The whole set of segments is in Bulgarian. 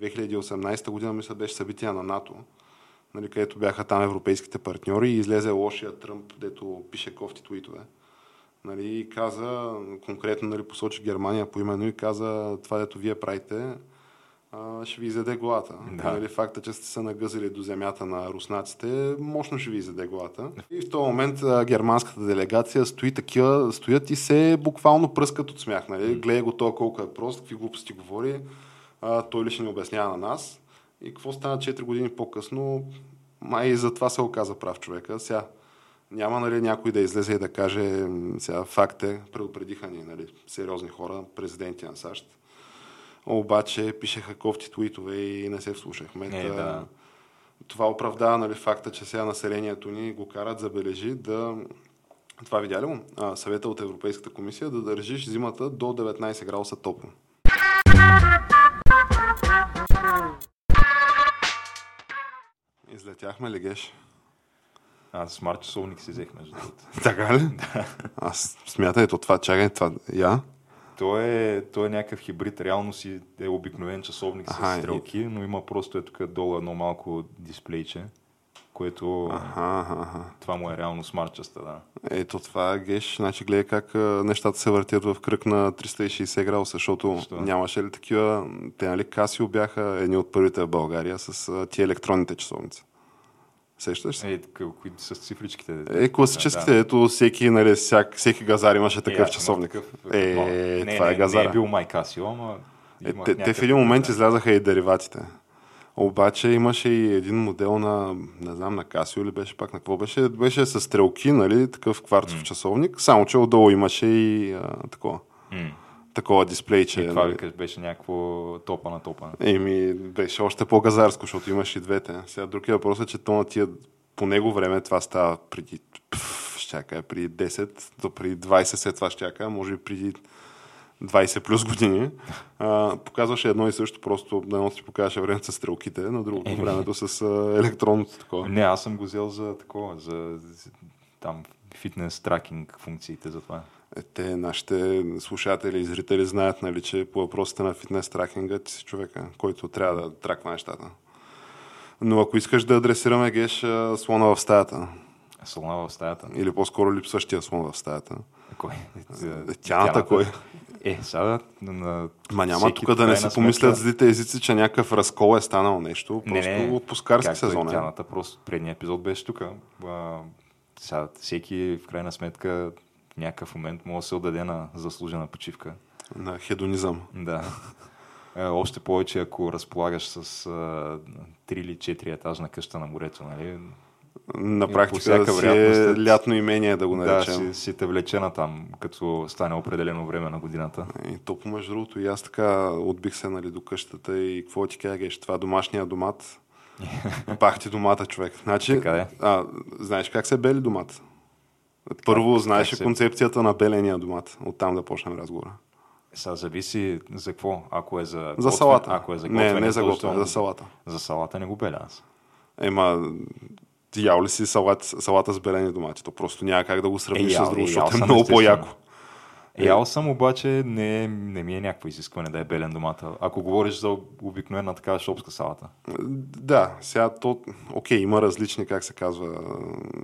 2018 година, мисля, беше събитие на НАТО, нали, където бяха там европейските партньори и излезе лошия Тръмп, дето пише кофти твитове. Нали, и каза, конкретно нали, посочи Германия по именно и каза това, дето вие правите, а, ще ви изяде главата. Да. Нали, факта, че сте се нагъзили до земята на руснаците, мощно ще ви изяде главата. И в този момент а, германската делегация стои такива, стоят и се буквално пръскат от смях. Нали? Гледай го това колко е прост, какви глупости говори, а, той ли ще ни обяснява на нас. И какво стана 4 години по-късно, май и за това се оказа прав човека. Сега няма нали, някой да излезе и да каже, сега факт е, предупредиха ни нали, сериозни хора, президенти на САЩ обаче пишеха кофти твитове и не се вслушахме. Е, да. Това оправдава нали, факта, че сега населението ни го карат, забележи, да това видя ли му? А, съвета от Европейската комисия да държиш зимата до 19 градуса топло. Излетяхме ли, Геш? Аз смарт часовник си взех между другото. така ли? да. Аз смятай, ето това, чакай, това, я? Той е, той е някакъв хибрид. Реално си е обикновен часовник с стрелки, и... но има просто е тук долу едно малко дисплейче, което ага, ага. това му е реално смарт да. Ето това, Геш, значи гледай как нещата се въртят в кръг на 360 градуса, защото Защо? нямаше ли такива, те нали Касио бяха едни от първите в България с тия електронните часовници. Сещаш се? Е, кои са цифричките? Е, класическите, да. ето всеки, нали, всяк, всеки газар имаше такъв е, часовник. Такъв, е, не, това е не, е газара. Не е бил Майкасио, ама... Е, те, те в един момент да. излязаха и дериватите. Обаче имаше и един модел на, не знам, на Касио или беше пак на какво беше, беше с стрелки, нали, такъв кварцов mm. часовник, само че отдолу имаше и а, такова. Mm такова дисплейче. И това нали? беше някакво топа на топа. Еми, беше още по-газарско, защото имаш и двете. Сега другия въпрос е, че то на тия по него време това става преди ще кажа, преди 10, до преди 20 след това ще кажа, може би преди 20 плюс години, а, показваше едно и също, просто на едното ти покажеше времето с стрелките, на другото времето с а, електронното такова. Не, аз съм го взел за такова, за, за там фитнес тракинг функциите за това. Е, те, нашите слушатели и зрители знаят, нали, че по въпросите на фитнес тракинга ти си човека, който трябва да траква нещата. Но ако искаш да адресираме геш слона в стаята. Слона в стаята? Или по-скоро липсващия слон в стаята. Кой? Е, тяната кой? Е, сега на... Ма няма тук да не си помислят злите езици, че някакъв разкол е станал нещо. Просто не, не, отпускарски сезон. Е. Тяната просто предния епизод беше тук. Сега всеки в крайна сметка някакъв момент може да се отдаде на заслужена почивка. На хедонизъм. Да. Е, още повече, ако разполагаш с а, 3 или 4 етажна къща на морето, нали? На практика да си е лятно имение, да го наречем. Да, си, си те влечена там, като стане определено време на годината. И то, между другото, и аз така отбих се нали, до къщата и какво ти кажеш, това домашния домат. Пах ти домата, човек. Значи, така е. а, знаеш как се бели домат? Първо, как, знаеш как се... концепцията на беления домат. Оттам да почнем разговора. Сега зависи за какво. Ако е за, за готвен, салата. Ако е за готвен, не, не за готвен, за салата. За салата не го беля аз. Ема, ял ли си салат, салата с белени домати? То просто няма как да го сравниш е, с друго, защото е много по-яко. Е, ял съм, обаче не, не ми е някакво изискване да е белен домата. Ако говориш за обикновена така шопска салата. Да, сега то, окей, има различни, как се казва,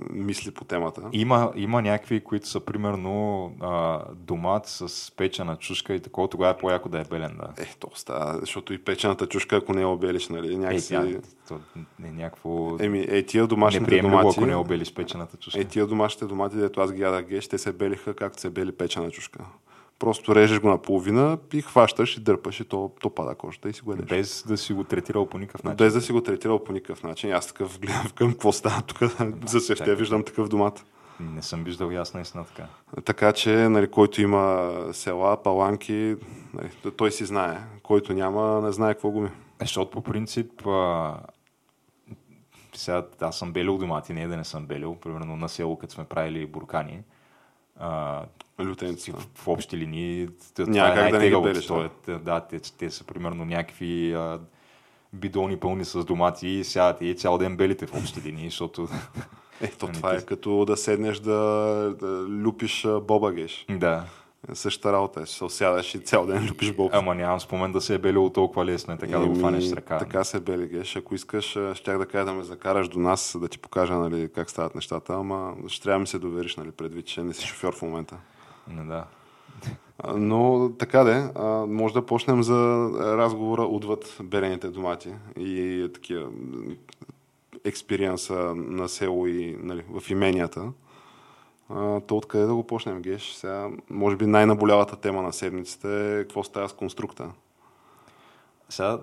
мисли по темата. Има, има някакви, които са примерно а, домат с печена чушка и такова, тогава е по-яко да е белен, да. Е, то става, защото и печената чушка, ако не е обелиш, нали, някакси... Е, то, не, някакво... Еми, е, тия домашните домати... ако не обелиш печената чушка. Е, тия домашните домати, дето аз ги ядах геш, те се белиха както се бели печена чушка. Просто режеш го наполовина и хващаш и дърпаш и то, то пада кожата и си го едеш. Без да си го третирал по никакъв начин. Без да си го третирал по никакъв начин. Аз такъв гледам към какво става тук. За сефте виждам такъв домат. Не съм виждал ясно наистина така. Така че, нали, който има села, паланки, нали, той си знае. Който няма, не знае какво гуми. Защото по принцип а... сега аз съм белил домати, не е да не съм белил. Примерно на село, като сме правили буркани, а, Лютенци. В, в общи линии Няма е как да не ги белиш. Е, да, те, те са примерно някакви а, бидони пълни с домати и сядат и цял ден белите в общи линии, защото... Ето, това е като да седнеш да, да люпиш боба геш. Да. Същата работа е, се сядаш и цял ден любиш Бог. Ама нямам спомен да се е белило толкова лесно, е така и, да го фанеш с ръка. Така се бели геш. Ако искаш, щях да кажа да ме закараш до нас, да ти покажа нали, как стават нещата, ама ще трябва да ми се довериш, нали, предвид, че не си шофьор в момента. Да. Но така де, може да почнем за разговора отвъд берените домати и такива експириенса на село и нали, в именията. А, то откъде да го почнем, Геш? Сега, може би най-наболявата тема на седмицата е какво става с конструкта. Сега,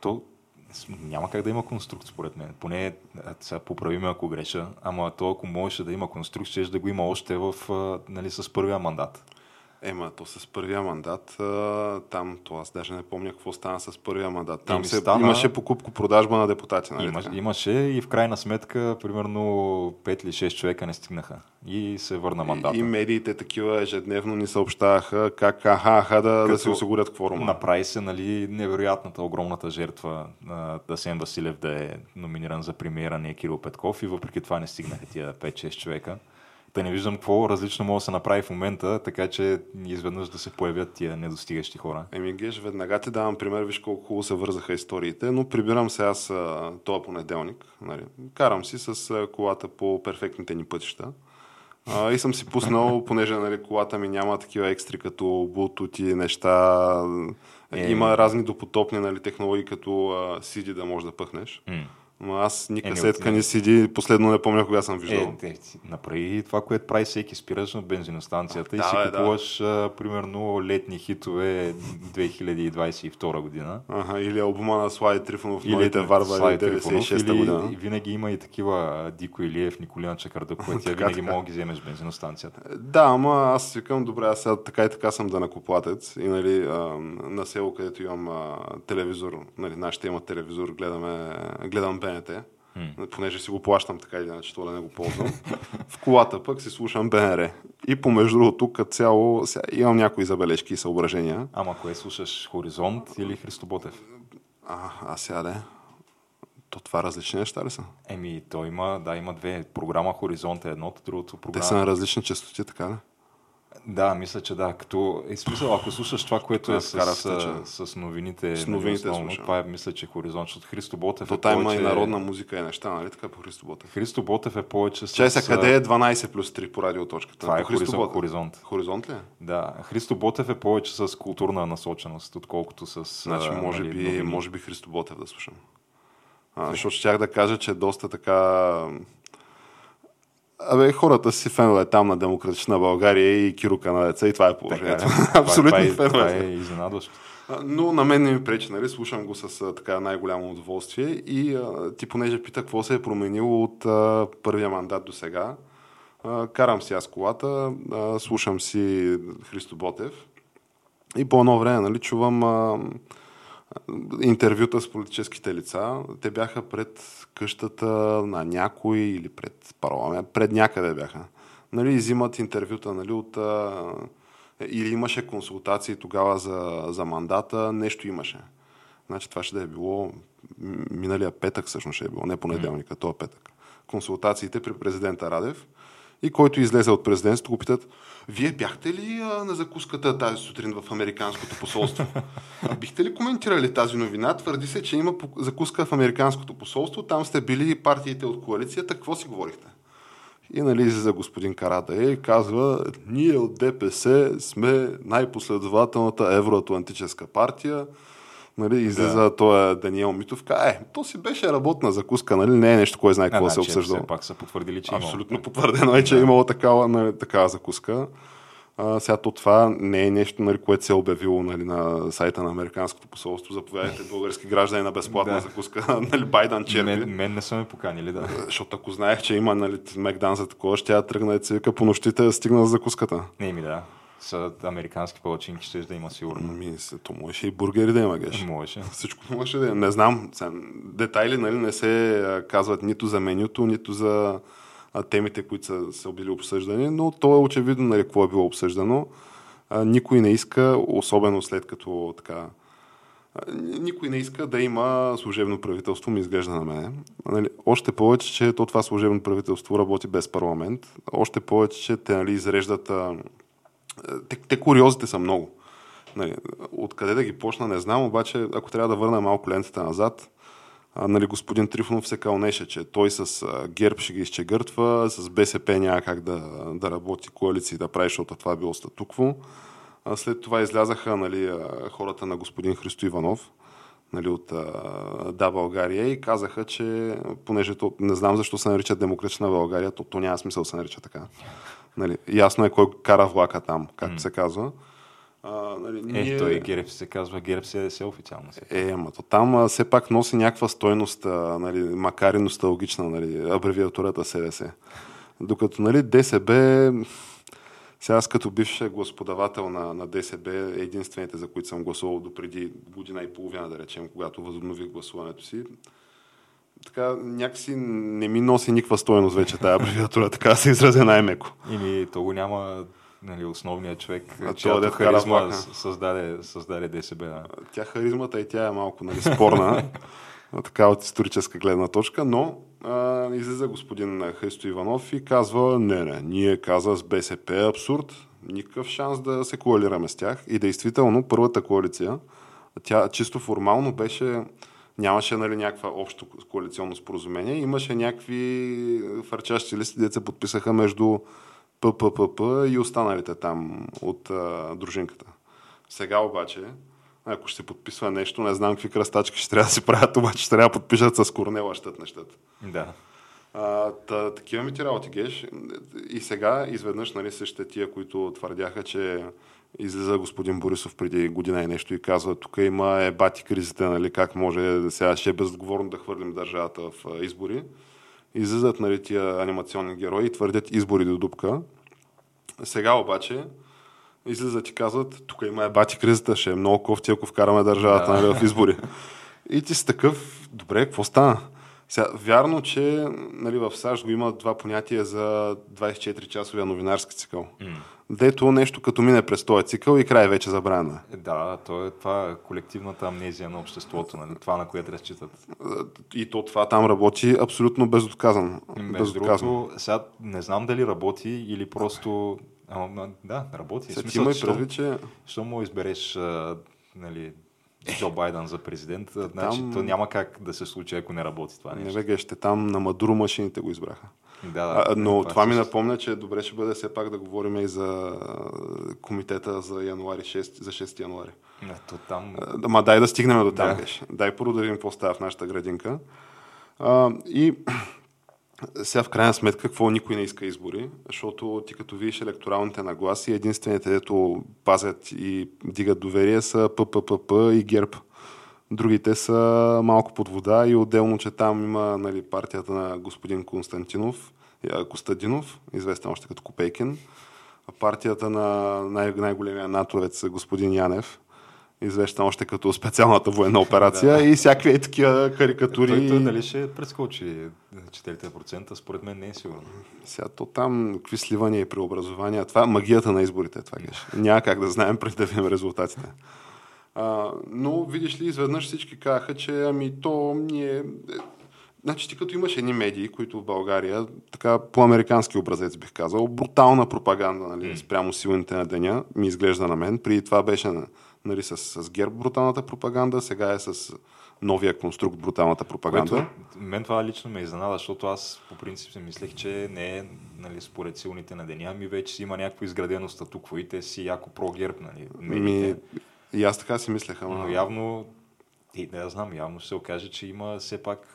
то няма как да има конструкт, според мен. Поне сега поправиме, ако греша, ама то ако можеше да има конструкт, ще да го има още в, нали, с първия мандат. Ема, то с първия мандат, там, то аз даже не помня какво стана с първия мандат. Там се, стана... имаше покупко-продажба на депутати. Нали Има, имаше и в крайна сметка, примерно 5 или 6 човека не стигнаха. И се върна мандата. И, и медиите такива ежедневно ни съобщаваха как аха, аха да, да се осигурят кворума. Направи се нали, невероятната, огромната жертва на Дасен Василев да е номиниран за премиера, не Кирил Петков и въпреки това не стигнаха тия 5-6 човека. Та не виждам какво различно може да се направи в момента, така че изведнъж да се появят тия недостигащи хора. Еми, Геш, веднага ти давам пример, виж колко хубаво се вързаха историите, но прибирам се аз този понеделник. Нали. Карам си с колата по перфектните ни пътища. А, и съм си пуснал, понеже нали, колата ми няма такива екстри като Bluetooth и неща. Е, Има разни допотопни нали, технологии, като uh, CD да можеш да пъхнеш. Mm. Но аз ни касетка не сиди, последно не помня кога съм виждал. Е, е, направи това, което прави всеки, спираш на бензиностанцията а, и си да, купуваш да. примерно летни хитове 2022 година. Ага, или албума на Слави Трифонов, или Моите варвари 96-та година. И винаги има и такива Дико Илиев, Николина Чакарда, които тя винаги мога да ги вземеш бензиностанцията. Да, ама аз викам, добре, аз сега така и така съм да накоплатец и нали, а, на село, където имам а, телевизор, нали, нашите имат телевизор, гледаме, гледам БНТ, mm. понеже си го плащам така или иначе, това да не го ползвам. в колата пък си слушам БНР. И помежду другото, като цяло, сега, имам някои забележки и съображения. Ама кое слушаш? Хоризонт или Христо Ботев? А, а сега да то това различни неща ли са? Еми, то има, да, има две. Програма Хоризонт е едното, другото програма. Те са на различни частоти, така ли? Да, мисля, че да. Като, е, смисъл, ако слушаш това, което е с, с, с новините, с новините основно, това е, мисля, че Хоризонт, защото Христо Ботев То е повече... има и народна музика и неща, нали така по Христо Ботев? Христо Ботев е повече с... Чай са, къде е 12 плюс 3 по радиоточката? Това е Христо Хоризонт. Хоризонт. Хоризонт ли? Да. Христо Ботев е повече с културна насоченост, отколкото с... Значи, може, нали, би, може би Христо Ботев да слушам. А, защото щях да кажа, че е доста така Абе, хората си фенове там на Демократична България и Кирука на деца и това е положението. Е. Абсолютно това, това, това е, е изненадващо. Но на мен не ми пречи, нали? слушам го с така най-голямо удоволствие и а, ти понеже пита какво се е променило от а, първия мандат до сега, а, карам си аз колата, а, слушам си Христо Ботев и по едно време нали, чувам а, интервюта с политическите лица. Те бяха пред къщата на някой или пред парламент, пред някъде бяха. Нали, взимат интервюта нали, от... А, или имаше консултации тогава за, за мандата, нещо имаше. Значи това ще да е било миналия петък, всъщност ще е било, не понеделника, mm. този петък. Консултациите при президента Радев и който излезе от президентството, го питат, вие бяхте ли а, на закуската тази сутрин в Американското посолство? Бихте ли коментирали тази новина? Твърди се, че има закуска в Американското посолство, там сте били партиите от коалицията, какво си говорихте? И нали за господин Карата и казва, ние от ДПС сме най-последователната евроатлантическа партия, Нали, излиза да. той Даниел Митов, е, то си беше работна закуска, нали, не е нещо, кой знае какво а, се значи, обсъжда. пак са потвърдили, че Абсолютно имало. потвърдено е, че да. е имало такава, нали, такава закуска. А, сега то това не е нещо, нали, което се е обявило нали, на сайта на Американското посолство. Заповядайте български граждани на безплатна да. закуска. нали, Байдан черпи. Мен, мен не са ме поканили, да. Защото ако знаех, че има нали, Мекдан за такова, ще я тръгна и цивика по нощите да стигна за закуската. Не ми да са американски палачинки, ще да има сигурно. Ми, то можеше и бургери да има, геш. Можеше. Всичко можеше да има. Не знам. Детайли нали, не се казват нито за менюто, нито за темите, които са, са били обсъждани, но то е очевидно нали, какво е било обсъждано. А, никой не иска, особено след като така, никой не иска да има служебно правителство, ми изглежда на мене. Нали, още повече, че то това служебно правителство работи без парламент. Още повече, че те нали, изреждат те, те куриозите са много. Нали, откъде да ги почна, не знам, обаче ако трябва да върна малко лентата назад, а, нали, господин Трифонов се кълнеше, че той с ГЕРБ ще ги изчегъртва, с БСП няма как да, да работи коалиции да прави, защото това е било статукво. А след това излязаха нали, хората на господин Христо Иванов, нали, от а, Да България и казаха, че понеже то, не знам защо се нарича Демократична България, то, то няма смисъл да се нарича така. Нали, ясно е кой кара влака там, както mm. се казва. А, нали, е, ние... той ГЕРБ се казва ГЕРБ СДС официално. Се е, ама то там а, все пак носи някаква стойност, а, нали, макар и носталгична, нали, абревиатурата СДС. Докато нали, ДСБ, сега аз като бивш господавател на, на ДСБ, единствените, за които съм гласувал до преди година и половина, да речем, когато възобнових гласуването си, така някакси не ми носи никаква стоеност вече тази абревиатура, така се изразя най-меко. Или то го няма нали, основният човек, а чиято харизма създаде, създаде ДСБ. Да. Тя харизмата и тя е малко нали, спорна, така от историческа гледна точка, но а, излиза господин Христо Иванов и казва, не, не, ние каза с БСП е абсурд, никакъв шанс да се коалираме с тях. И действително, първата коалиция, тя чисто формално беше, нямаше нали, някаква общо коалиционно споразумение, имаше някакви фарчащи листи, деца подписаха между ПППП и останалите там от а, дружинката. Сега обаче, ако ще се подписва нещо, не знам какви кръстачки ще трябва да си правят, обаче ще трябва да подпишат с корнела щът нещата. Да. А, та, такива ми ти работи, Геш. И сега изведнъж нали, същите тия, които твърдяха, че излиза господин Борисов преди година и нещо и казва, тук има е бати кризите, нали, как може сега ще е безотговорно да хвърлим държавата в избори излизат нали, тия анимационни герои и твърдят избори до дупка. Сега обаче излизат и казват, тук има е бати кризата, ще е много кофти, ако вкараме държавата да. нали, в избори. И ти си такъв, добре, какво стана? Сега, вярно, че нали, в САЩ го има това понятие за 24-часовия новинарски цикъл. Mm. Дето нещо като мине през този цикъл и край вече забрана. Да, то е това колективната амнезия на обществото, нали? това на което разчитат. И то това там работи абсолютно безотказано. безотказано. Другото, сега не знам дали работи или просто... А, да, работи. Сега има и предвид, че... Що му избереш нали, Джо Байден за президент, значи там... то няма как да се случи, ако не работи това нещо. Не бе, ще там на Мадуро машините го избраха. Да, да, а, но това, това ми напомня, че добре ще бъде все пак да говорим и за комитета за януари 6, за 6 януари. Не, то там... Ма дай да стигнем до там, да. Дай първо да видим какво става в нашата градинка. А, и сега в крайна сметка, какво никой не иска избори, защото ти като видиш електоралните нагласи, единствените, дето пазят и дигат доверие са ПППП и ГЕРБ. Другите са малко под вода и отделно, че там има нали, партията на господин Константинов, Костадинов, известен още като Копейкин, партията на най- най-големия натовец господин Янев, известен още като специалната военна операция да. и всякакви е такива карикатури. Той, той нали ще прескочи 4%, според мен не е сигурно. Сега то там, какви сливания и преобразования, това е магията на изборите, това геш. Няма как да знаем преди да видим резултатите. А, но видиш ли, изведнъж всички казаха, че ами то ние... Значи ти като имаш едни медии, които в България, така по американски образец бих казал, брутална пропаганда нали, спрямо силните на деня, ми изглежда на мен. При това беше нали, с, с ГЕРБ бруталната пропаганда, сега е с новия конструкт бруталната пропаганда. Което, мен това лично ме изненада, защото аз по принцип си мислех, че не е нали, според силните на деня, ми вече си има някакво изградено статукво и те си яко про-герб. Нали, ми, и аз така си мислех. Ама... Но явно, и да я знам, явно ще се окаже, че има все пак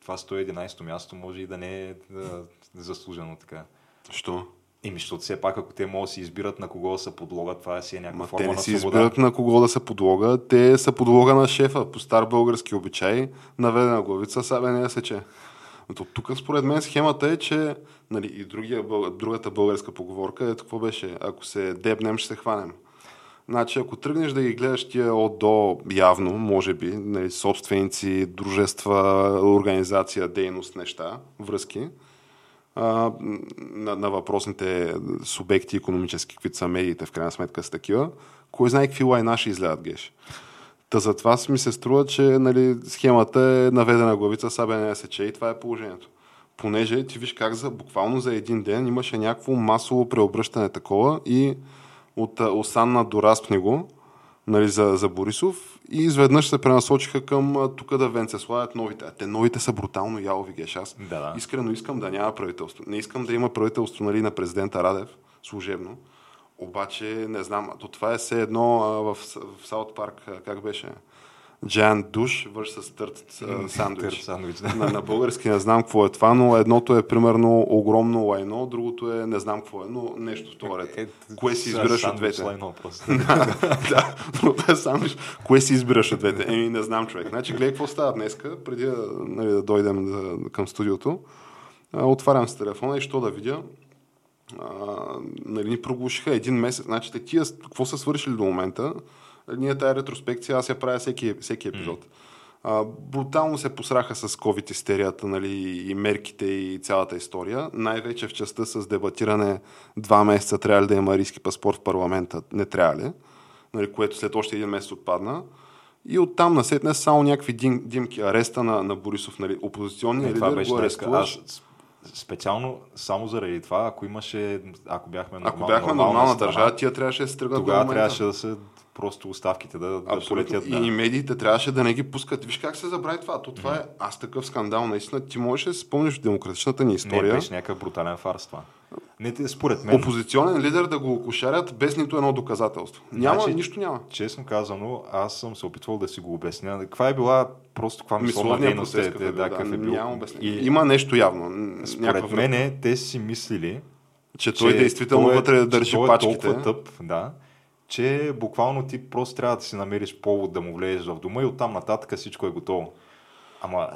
това 111-то място може и да не е да, заслужено така. Що? Еми, защото все пак, ако те могат да си избират на кого да се подлогат, това си е някаква Ма форма те не си избират на кого да се подлога, те са подлога на шефа, по стар български обичай, наведена главица, сабе не да сече. Но тук според мен схемата е, че нали, и другия, другата българска поговорка е какво беше, ако се дебнем, ще се хванем. Значи, ако тръгнеш да ги гледаш тия от до явно, може би, нали, собственици, дружества, организация, дейност, неща, връзки, а, на, на въпросните субекти економически, каквито са медиите, в крайна сметка са такива, кой знае какви лайна ще излядат геш. Та затова ми се струва, че нали, схемата е наведена главица, сабе не и това е положението. Понеже ти виж как за, буквално за един ден имаше някакво масово преобръщане такова и от Осанна до Распниго, нали, за, за Борисов и изведнъж се пренасочиха към тук да венцеславят новите. А те новите са брутално ялови геш. Аз да, да. искрено искам да няма правителство. Не искам да има правителство нали, на президента Радев, служебно. Обаче, не знам, то това е все едно а, в, в Саут Парк, как беше? Giant Dush versus Third Sandwich. сандвич да. на, на български не знам какво е това, но едното е примерно огромно лайно, другото е не знам какво е, но нещо в това ред. Е, Кое си избираш от двете? Лайно, просто. да, но това е сандвич. Кое си избираш от двете? Еми, не знам човек. Значи, гледай какво става днеска, преди нали, да дойдем да, към студиото. А, отварям с телефона и що да видя. А, нали, ни проглушиха един месец. Значи, тия, какво са свършили до момента? Ние тази ретроспекция, аз я правя всеки, всеки епизод. А, брутално се посраха с COVID истерията нали, и мерките и цялата история. Най-вече в частта с дебатиране два месеца трябва ли да има риски паспорт в парламента, не трябва ли, нали, което след още един месец отпадна. И оттам насетне само някакви дим, димки. Ареста на, на Борисов, нали, опозиционния лидер го арестуваш. Аз специално само заради това, ако имаше, ако бяхме нормална, ако бяхме нормална, нормална държава, тия трябваше да се тръгнат Тогава трябваше да се просто оставките да, да полетят. Да. И медиите трябваше да не ги пускат. Виж как се забрави това. То това е аз такъв скандал. Наистина, ти можеш да се спомниш в демократичната ни история. Не, беше някакъв брутален фарс това. Не, според мен. Опозиционен лидер да го окушарят без нито едно доказателство. Няма, значи, нищо няма. Честно казано, аз съм се опитвал да си го обясня. Каква е била просто каква мисловна дейност е, да, да, да, е бил. И... Има нещо явно. Според мен те си мислили, че, че той действително е, вътре държи той пачките. Е толкова тъп, да, че буквално ти просто трябва да си намериш повод да му влезеш в дома и оттам нататък всичко е готово. Ама,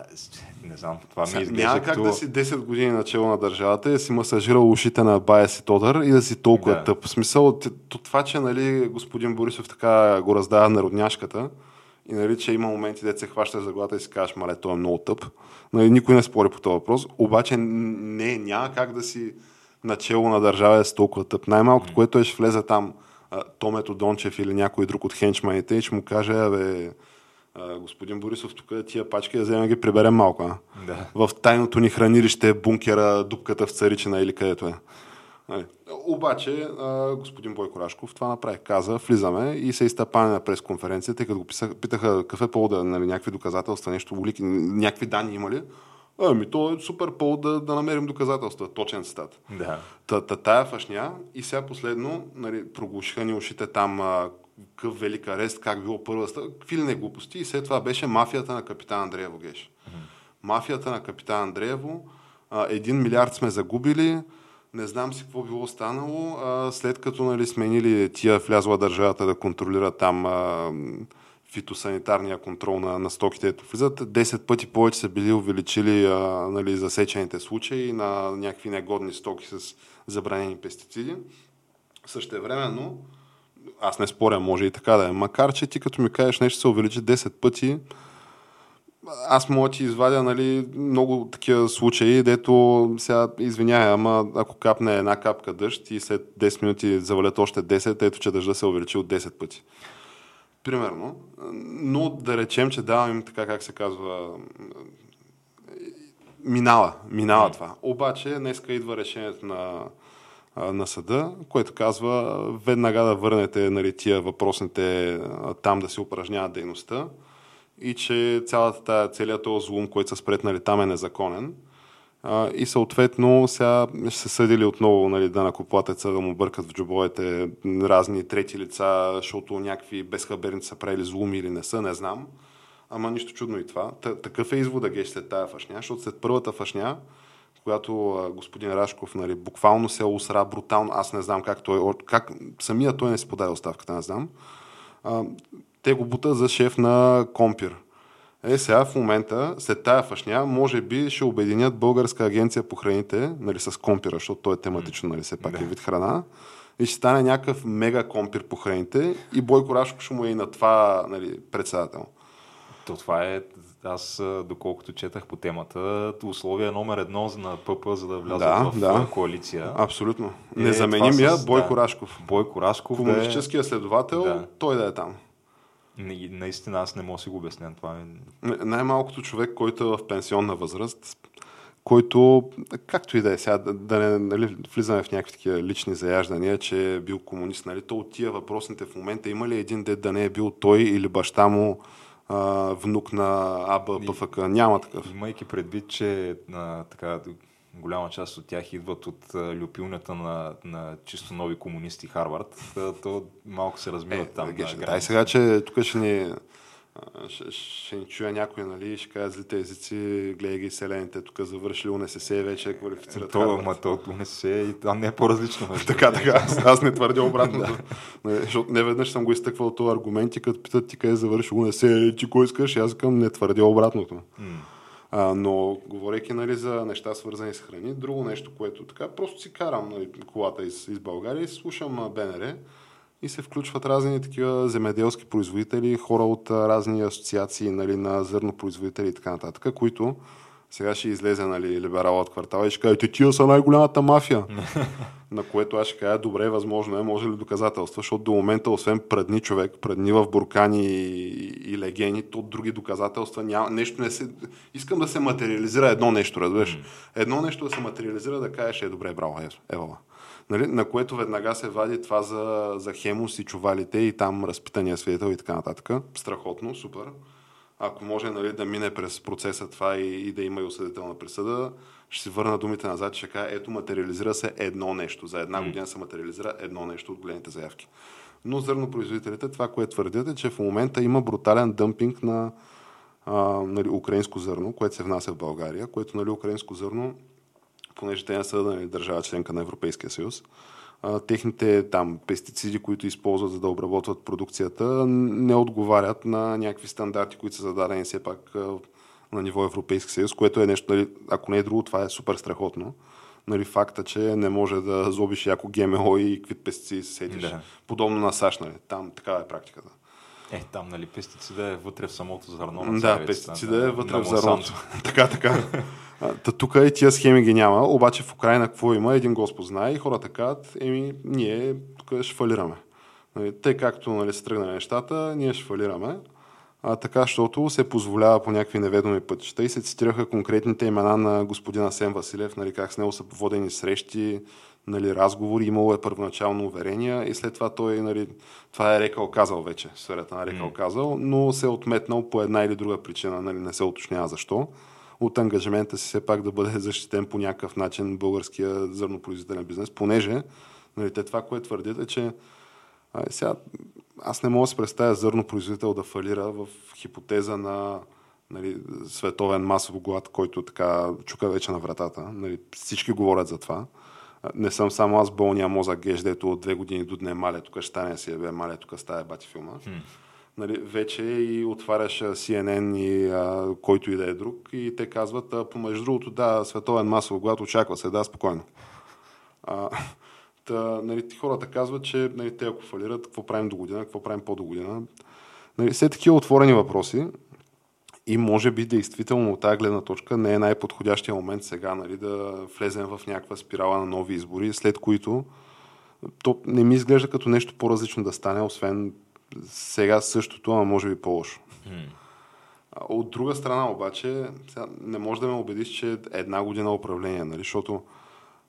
не знам, това ми изглежда Няма как като... да си 10 години начало на държавата и да си масажирал ушите на бая си Тодър и да си толкова да. тъп. В смисъл това, че нали, господин Борисов така го раздава народняшката и нали, че има моменти, де се хваща за главата и си кажеш, мале, той е много тъп. Нали, никой не спори по този въпрос. Обаче не, няма как да си начало на държава е с толкова тъп. Най-малкото, mm. което е ще влезе там Томето Дончев или някой друг от хенчманите и ще му каже, бе, господин Борисов, тук тия пачки да вземем ги приберем малко. А? Да. В тайното ни хранилище, бункера, дупката в Царичина или където е. Нали. Обаче, а, господин Бойко Рашков това направи. Каза, влизаме и се изтъпане на пресконференцията, като го питаха какъв е повод, нали, някакви доказателства, нещо, улики, някакви данни има ли. Ами, то е супер повод да, да намерим доказателства. Точен цитат. Да. Та, та, тая фашня и сега последно нали, проглушиха ни ушите там а, какъв велик арест, как било първа стъпка, какви ли не глупости. И след това беше мафията на капитан Андреево Геш. Mm-hmm. Мафията на капитан Андреево. А, един милиард сме загубили. Не знам си какво било станало. А, след като нали, сменили тия влязла държавата да контролира там а, фитосанитарния контрол на, на стоките, ето влизат. 10 пъти повече са били увеличили а, нали, засечените случаи на някакви негодни стоки с забранени пестициди. Същевременно, аз не споря, може и така да е, макар че ти като ми кажеш нещо се увеличи 10 пъти, аз мога ти извадя нали, много такива случаи, дето сега извинявай, ама ако капне една капка дъжд и след 10 минути завалят още 10, ето че дъжда се увеличи от 10 пъти. Примерно. Но да речем, че давам им така, как се казва, минава, минава това. Обаче, днеска идва решението на, на съда, което казва веднага да върнете нали, тия въпросните там да се упражняват дейността и че цялата тая, целият този злом, който са спретнали там е незаконен и съответно сега се съдили отново нали, да накоплатеца да му бъркат в джобовете разни трети лица, защото някакви безхаберници са правили зломи или не са, не знам. Ама нищо чудно и това. Такъв е извода геш след тая фашня, защото след първата фашня, когато господин Рашков нали, буквално се усра брутално, аз не знам как той, как самия той не си подаде оставката, не знам. А, те го бута за шеф на Компир е, сега в момента, след тая фашня, може би ще обединят Българска агенция по храните, нали, с компира, защото той е тематично, нали, все пак е вид храна. И ще стане някакъв мега компир по храните и Бойко Рашко ще му е и на това нали, председател. То това е, аз доколкото четах по темата, условие номер едно на ПП, за да влязат да, в да. коалиция. Абсолютно. Е, Незаменимия Бойко да, Рашков. Бойко Рашков. Комунистическия да е... следовател, да. той да е там. Наистина аз не мога да си го обясня това. Най-малкото човек, който е в пенсионна възраст, който, както и да е сега, да, не нали, влизаме в някакви такива лични заяждания, че е бил комунист, нали, то от тия въпросните в момента има ли един дет да не е бил той или баща му а, внук на АБ, ПФК? Няма такъв. Имайки предвид, че а, така, голяма част от тях идват от люпилнята на, на чисто нови комунисти Харвард, то малко се размиват е, там. Е, дай сега, че тук ще ни ще, ще ни чуя някой, нали, ще кажа злите езици, гледай ги селените, тук завършили УНСС вече е квалифицират. То, ма, то УНСС и там не е по-различно. така, така, аз, аз не твърдя обратното. не, защото не веднъж съм го изтъквал този аргумент и като питат ти къде завърши УНСС, че кой искаш, аз казвам не твърдя обратното. А, но, говорейки нали, за неща свързани с храни, друго нещо, което така, просто си карам нали, колата из, из България и слушам БНР и се включват разни такива земеделски производители, хора от разни асоциации нали, на зърнопроизводители и така нататък, които сега ще излезе нали, либерал от квартала и ще каже, тия са най-голямата мафия. на което аз ще кажа, добре, възможно е, може ли доказателства, защото до момента, освен предни човек, предни в буркани и, и легени, то други доказателства няма. Нещо не се... Искам да се материализира едно нещо, разбираш. Едно нещо да се материализира, да кажеш, е добре, браво, евала. Нали? На което веднага се вади това за, за хемус и чувалите и там разпитания свидетел и така нататък. Страхотно, супер. Ако може нали, да мине през процеса това и, и да има и осъдителна присъда, ще си върна думите назад и ще кажа, ето материализира се едно нещо. За една година се материализира едно нещо от големите заявки. Но зърнопроизводителите, това, което твърдят е, че в момента има брутален дъмпинг на а, нали, украинско зърно, което се внася в България, което нали, украинско зърно понеже те не са нали, държава членка на Европейския съюз, а, техните там пестициди, които използват за да обработват продукцията, не отговарят на някакви стандарти, които са зададени все пак а, на ниво Европейски съюз, което е нещо, нали, ако не е друго, това е супер страхотно. Нали, факта, че не може да злобиш яко ГМО и какви пестициди се сетиш. Да. Подобно на САЩ, нали. там такава е практиката. Е, там, нали, пестицида е вътре в самото зърно на Да, пестицида е вътре в зърното. така, така. Та тук и тия схеми ги няма, обаче в Украина какво има, един Господ знае и хората казват, еми, ние тук ще фалираме. Нали, те както нали, се тръгнали нещата, ние ще фалираме. А, така, защото се позволява по някакви неведоми пътища и се цитираха конкретните имена на господина Сен Василев, нали, как с него са водени срещи, нали, разговори, имало е първоначално уверения и след това той, нали, това е рекал казал вече, сферата на рекал казал, но се е отметнал по една или друга причина, нали, не се уточнява защо от ангажимента си все пак да бъде защитен по някакъв начин българския зърнопроизводителен бизнес, понеже нали, те това, което твърдят е, че а, сега, аз не мога да се представя зърнопроизводител да фалира в хипотеза на нали, световен масов глад, който така чука вече на вратата. Нали, всички говорят за това. Не съм само аз болния мозък геш, дето от две години до дне мале, тук ще стане си, бе, мале, тук стая бати филма. Hmm нали, вече и отваряш CNN и а, който и да е друг и те казват, а, помежду другото, да, световен масов глад очаква се, да, спокойно. А, та, нали, хората казват, че нали, те ако фалират, какво правим до година, какво правим по-до година. Нали, все такива отворени въпроси и може би действително от тази гледна точка не е най-подходящия момент сега нали, да влезем в някаква спирала на нови избори, след които то не ми изглежда като нещо по-различно да стане, освен сега същото, а може би по-лошо. От друга страна обаче, сега не може да ме убедиш, че една година управление, нали? защото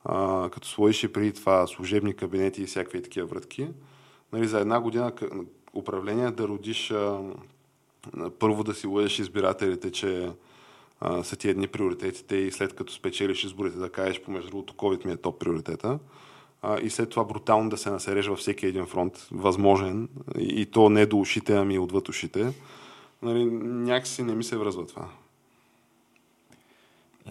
а, като сложиш и преди това служебни кабинети и всякакви такива вратки, нали, за една година управление да родиш а, първо да си лъжеш избирателите, че а, са ти едни приоритетите и след като спечелиш изборите да кажеш, помежду другото, COVID ми е топ приоритета а, и след това брутално да се насережа във всеки един фронт, възможен, и, и то не до ушите, ами отвъд ушите, нали, някакси не ми се връзва това.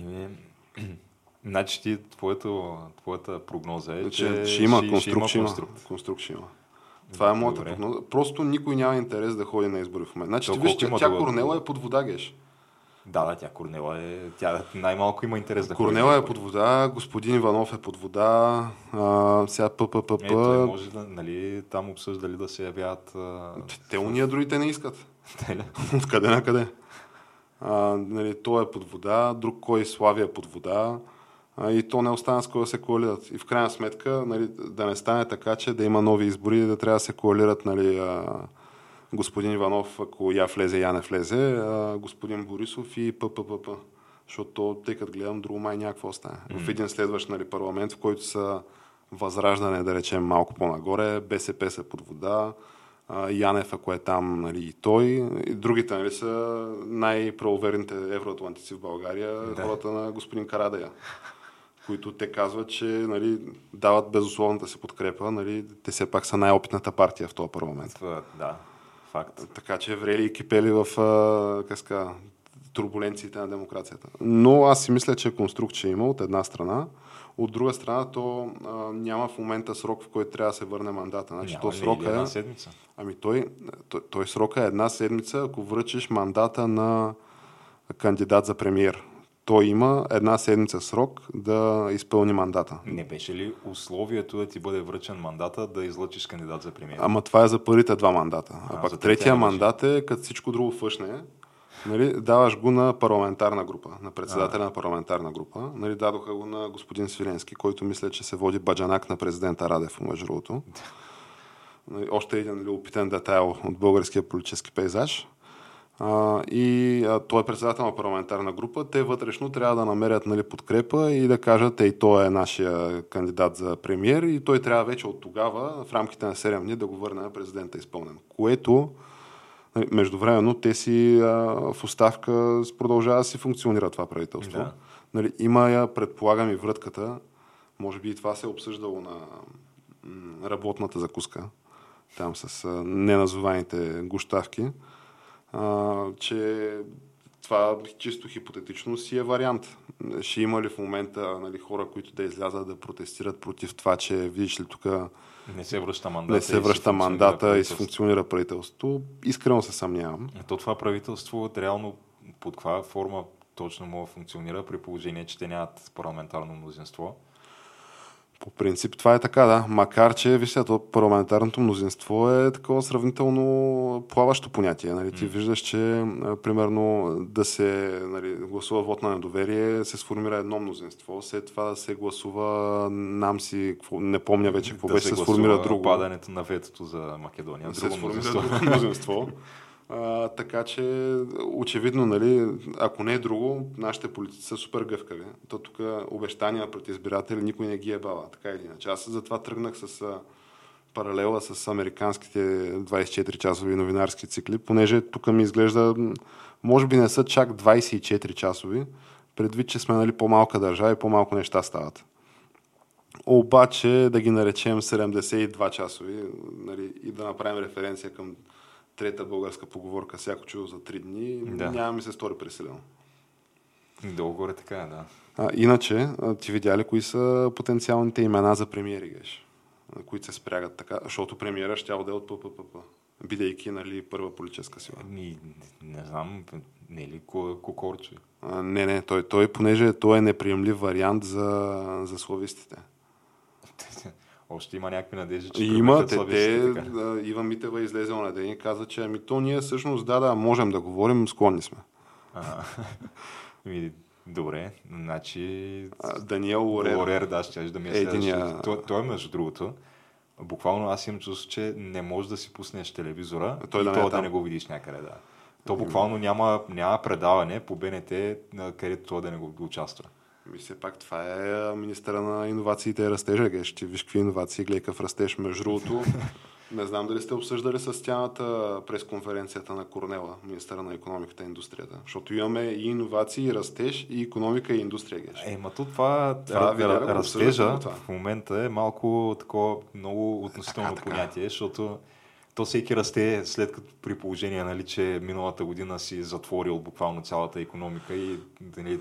Еми, значи ти, твоето, твоята прогноза е, че, че ще има конструкт, ще има конструкт. конструкт ще има. Това е моята Добре. прогноза. Просто никой няма интерес да ходи на избори в момента. Значи, ти виж, тя, тя Корнела е под вода, геш. Да, да, тя Корнела е... Тя най-малко има интерес да Корнела е под вода, господин Иванов е под вода, а, сега ППП. Е, той може да, нали, там обсъждали да се явяват... А... Те уния другите не искат. Откъде на къде? А, нали, той е под вода, друг кой Славия е под вода а, и то не остана с кой да се коалират. И в крайна сметка нали, да не стане така, че да има нови избори и да трябва да се коалират нали, а, господин Иванов, ако я влезе, я не влезе, а, господин Борисов и ППП. Защото тъй като гледам, друго май някакво остане. Mm. В един следващ нали, парламент, в който са Възраждане, да речем, малко по-нагоре, БСП са под вода, Янев, ако е там, нали, и той. И другите нали, са най-правоверните евроатлантици в България, да. хората на господин Карадая които те казват, че нали, дават безусловната си подкрепа. Нали, те все пак са най-опитната партия в този парламент. Да, факт. Така че врели и кипели в къска, турбуленциите на демокрацията. Но аз си мисля, че конструкция има от една страна. От друга страна, то а, няма в момента срок, в който трябва да се върне мандата. Значи, няма то срока е една седмица. Ами той, той, той срока е една седмица, ако връчиш мандата на кандидат за премьер. Той има една седмица срок да изпълни мандата. Не беше ли условието да ти бъде връчен мандата да излъчиш кандидат за премиер? Ама това е за първите два мандата. А, а пък третия мандат е, като всичко друго фъшне, нали, даваш го на парламентарна група, на председателя а. на парламентарна група. Нали, дадоха го на господин Свиленски, който мисля, че се води баджанак на президента Радев, между другото. Нали, още един нали, опитен детайл от българския политически пейзаж. А, и а, той е председател на парламентарна група. Те вътрешно трябва да намерят нали, подкрепа и да кажат, ей, той е нашия кандидат за премьер и той трябва вече от тогава, в рамките на 7 дни, да го върне на президента изпълнен. Което Нали, междувременно те си а, в оставка продължава да си функционира това правителство. Да. Нали, има я, предполагам и вратката, може би и това се е обсъждало на м, работната закуска, там с а, неназованите гущавки, а, че това чисто хипотетично си е вариант. Ще има ли в момента нали, хора, които да излязат да протестират против това, че видиш ли тук не се връща мандата. Не се връща и мандата и се функционира правителството. Искрено се съмнявам. То това правителство реално под каква форма точно му функционира при положение, че те нямат парламентарно мнозинство? По принцип това е така, да. Макар, че, вижте, то парламентарното мнозинство е такова сравнително плаващо понятие. Нали? Ти mm. виждаш, че примерно да се нали, гласува вод на недоверие, се сформира едно мнозинство, след това да се гласува нам си, не помня вече какво да беше, се, се сформира друго. падането на ветото за Македония. Да се сформира друго мнозинство. А, така че, очевидно, нали, ако не е друго, нашите политици са супер гъвкави. То тук обещания пред избиратели никой не ги е бава, така или иначе. Аз затова тръгнах с а, паралела с американските 24-часови новинарски цикли, понеже тук ми изглежда, може би не са чак 24 часови, предвид, че сме нали, по-малка държава и по-малко неща стават. Обаче да ги наречем 72 часови нали, и да направим референция към трета българска поговорка, всяко чудо за три дни, да. няма ми се стори пресилено. Долу горе така е, да. А, иначе, ти видя ли кои са потенциалните имена за премиери, геш? които се спрягат така, защото премиера ще да е от ППП, бидейки нали, първа политическа сила. Ми, не знам, не е ли Кокорчо? не, не, той, той, понеже той е неприемлив вариант за, за словистите. Още има някакви надежди, че има, те, те да, Ива Митева излезе на ден и каза, че ами то ние всъщност да, да, можем да говорим, склонни сме. ми, добре, значи... А, Даниел Орер. Орер, да, ще да ми е Единия... той, той, между другото, буквално аз имам чувство, че не можеш да си пуснеш телевизора той и да, то, е да не го видиш някъде, да. То буквално няма, няма предаване по БНТ, където той да не го участва. Ми все пак това е министъра на иновациите и растежа. Геш, ти виж какви иновации, гледай какъв растеж. Между другото, не знам дали сте обсъждали с тяната през конференцията на Корнела, министъра на економиката и индустрията. Защото имаме и иновации, и растеж, и економика и индустрия. Геш. Е, ма то това, това видя, растежа това. в момента е малко такова много относително така, така. понятие, защото то всеки расте след като при положение, нали, че миналата година си затворил буквално цялата економика и нали,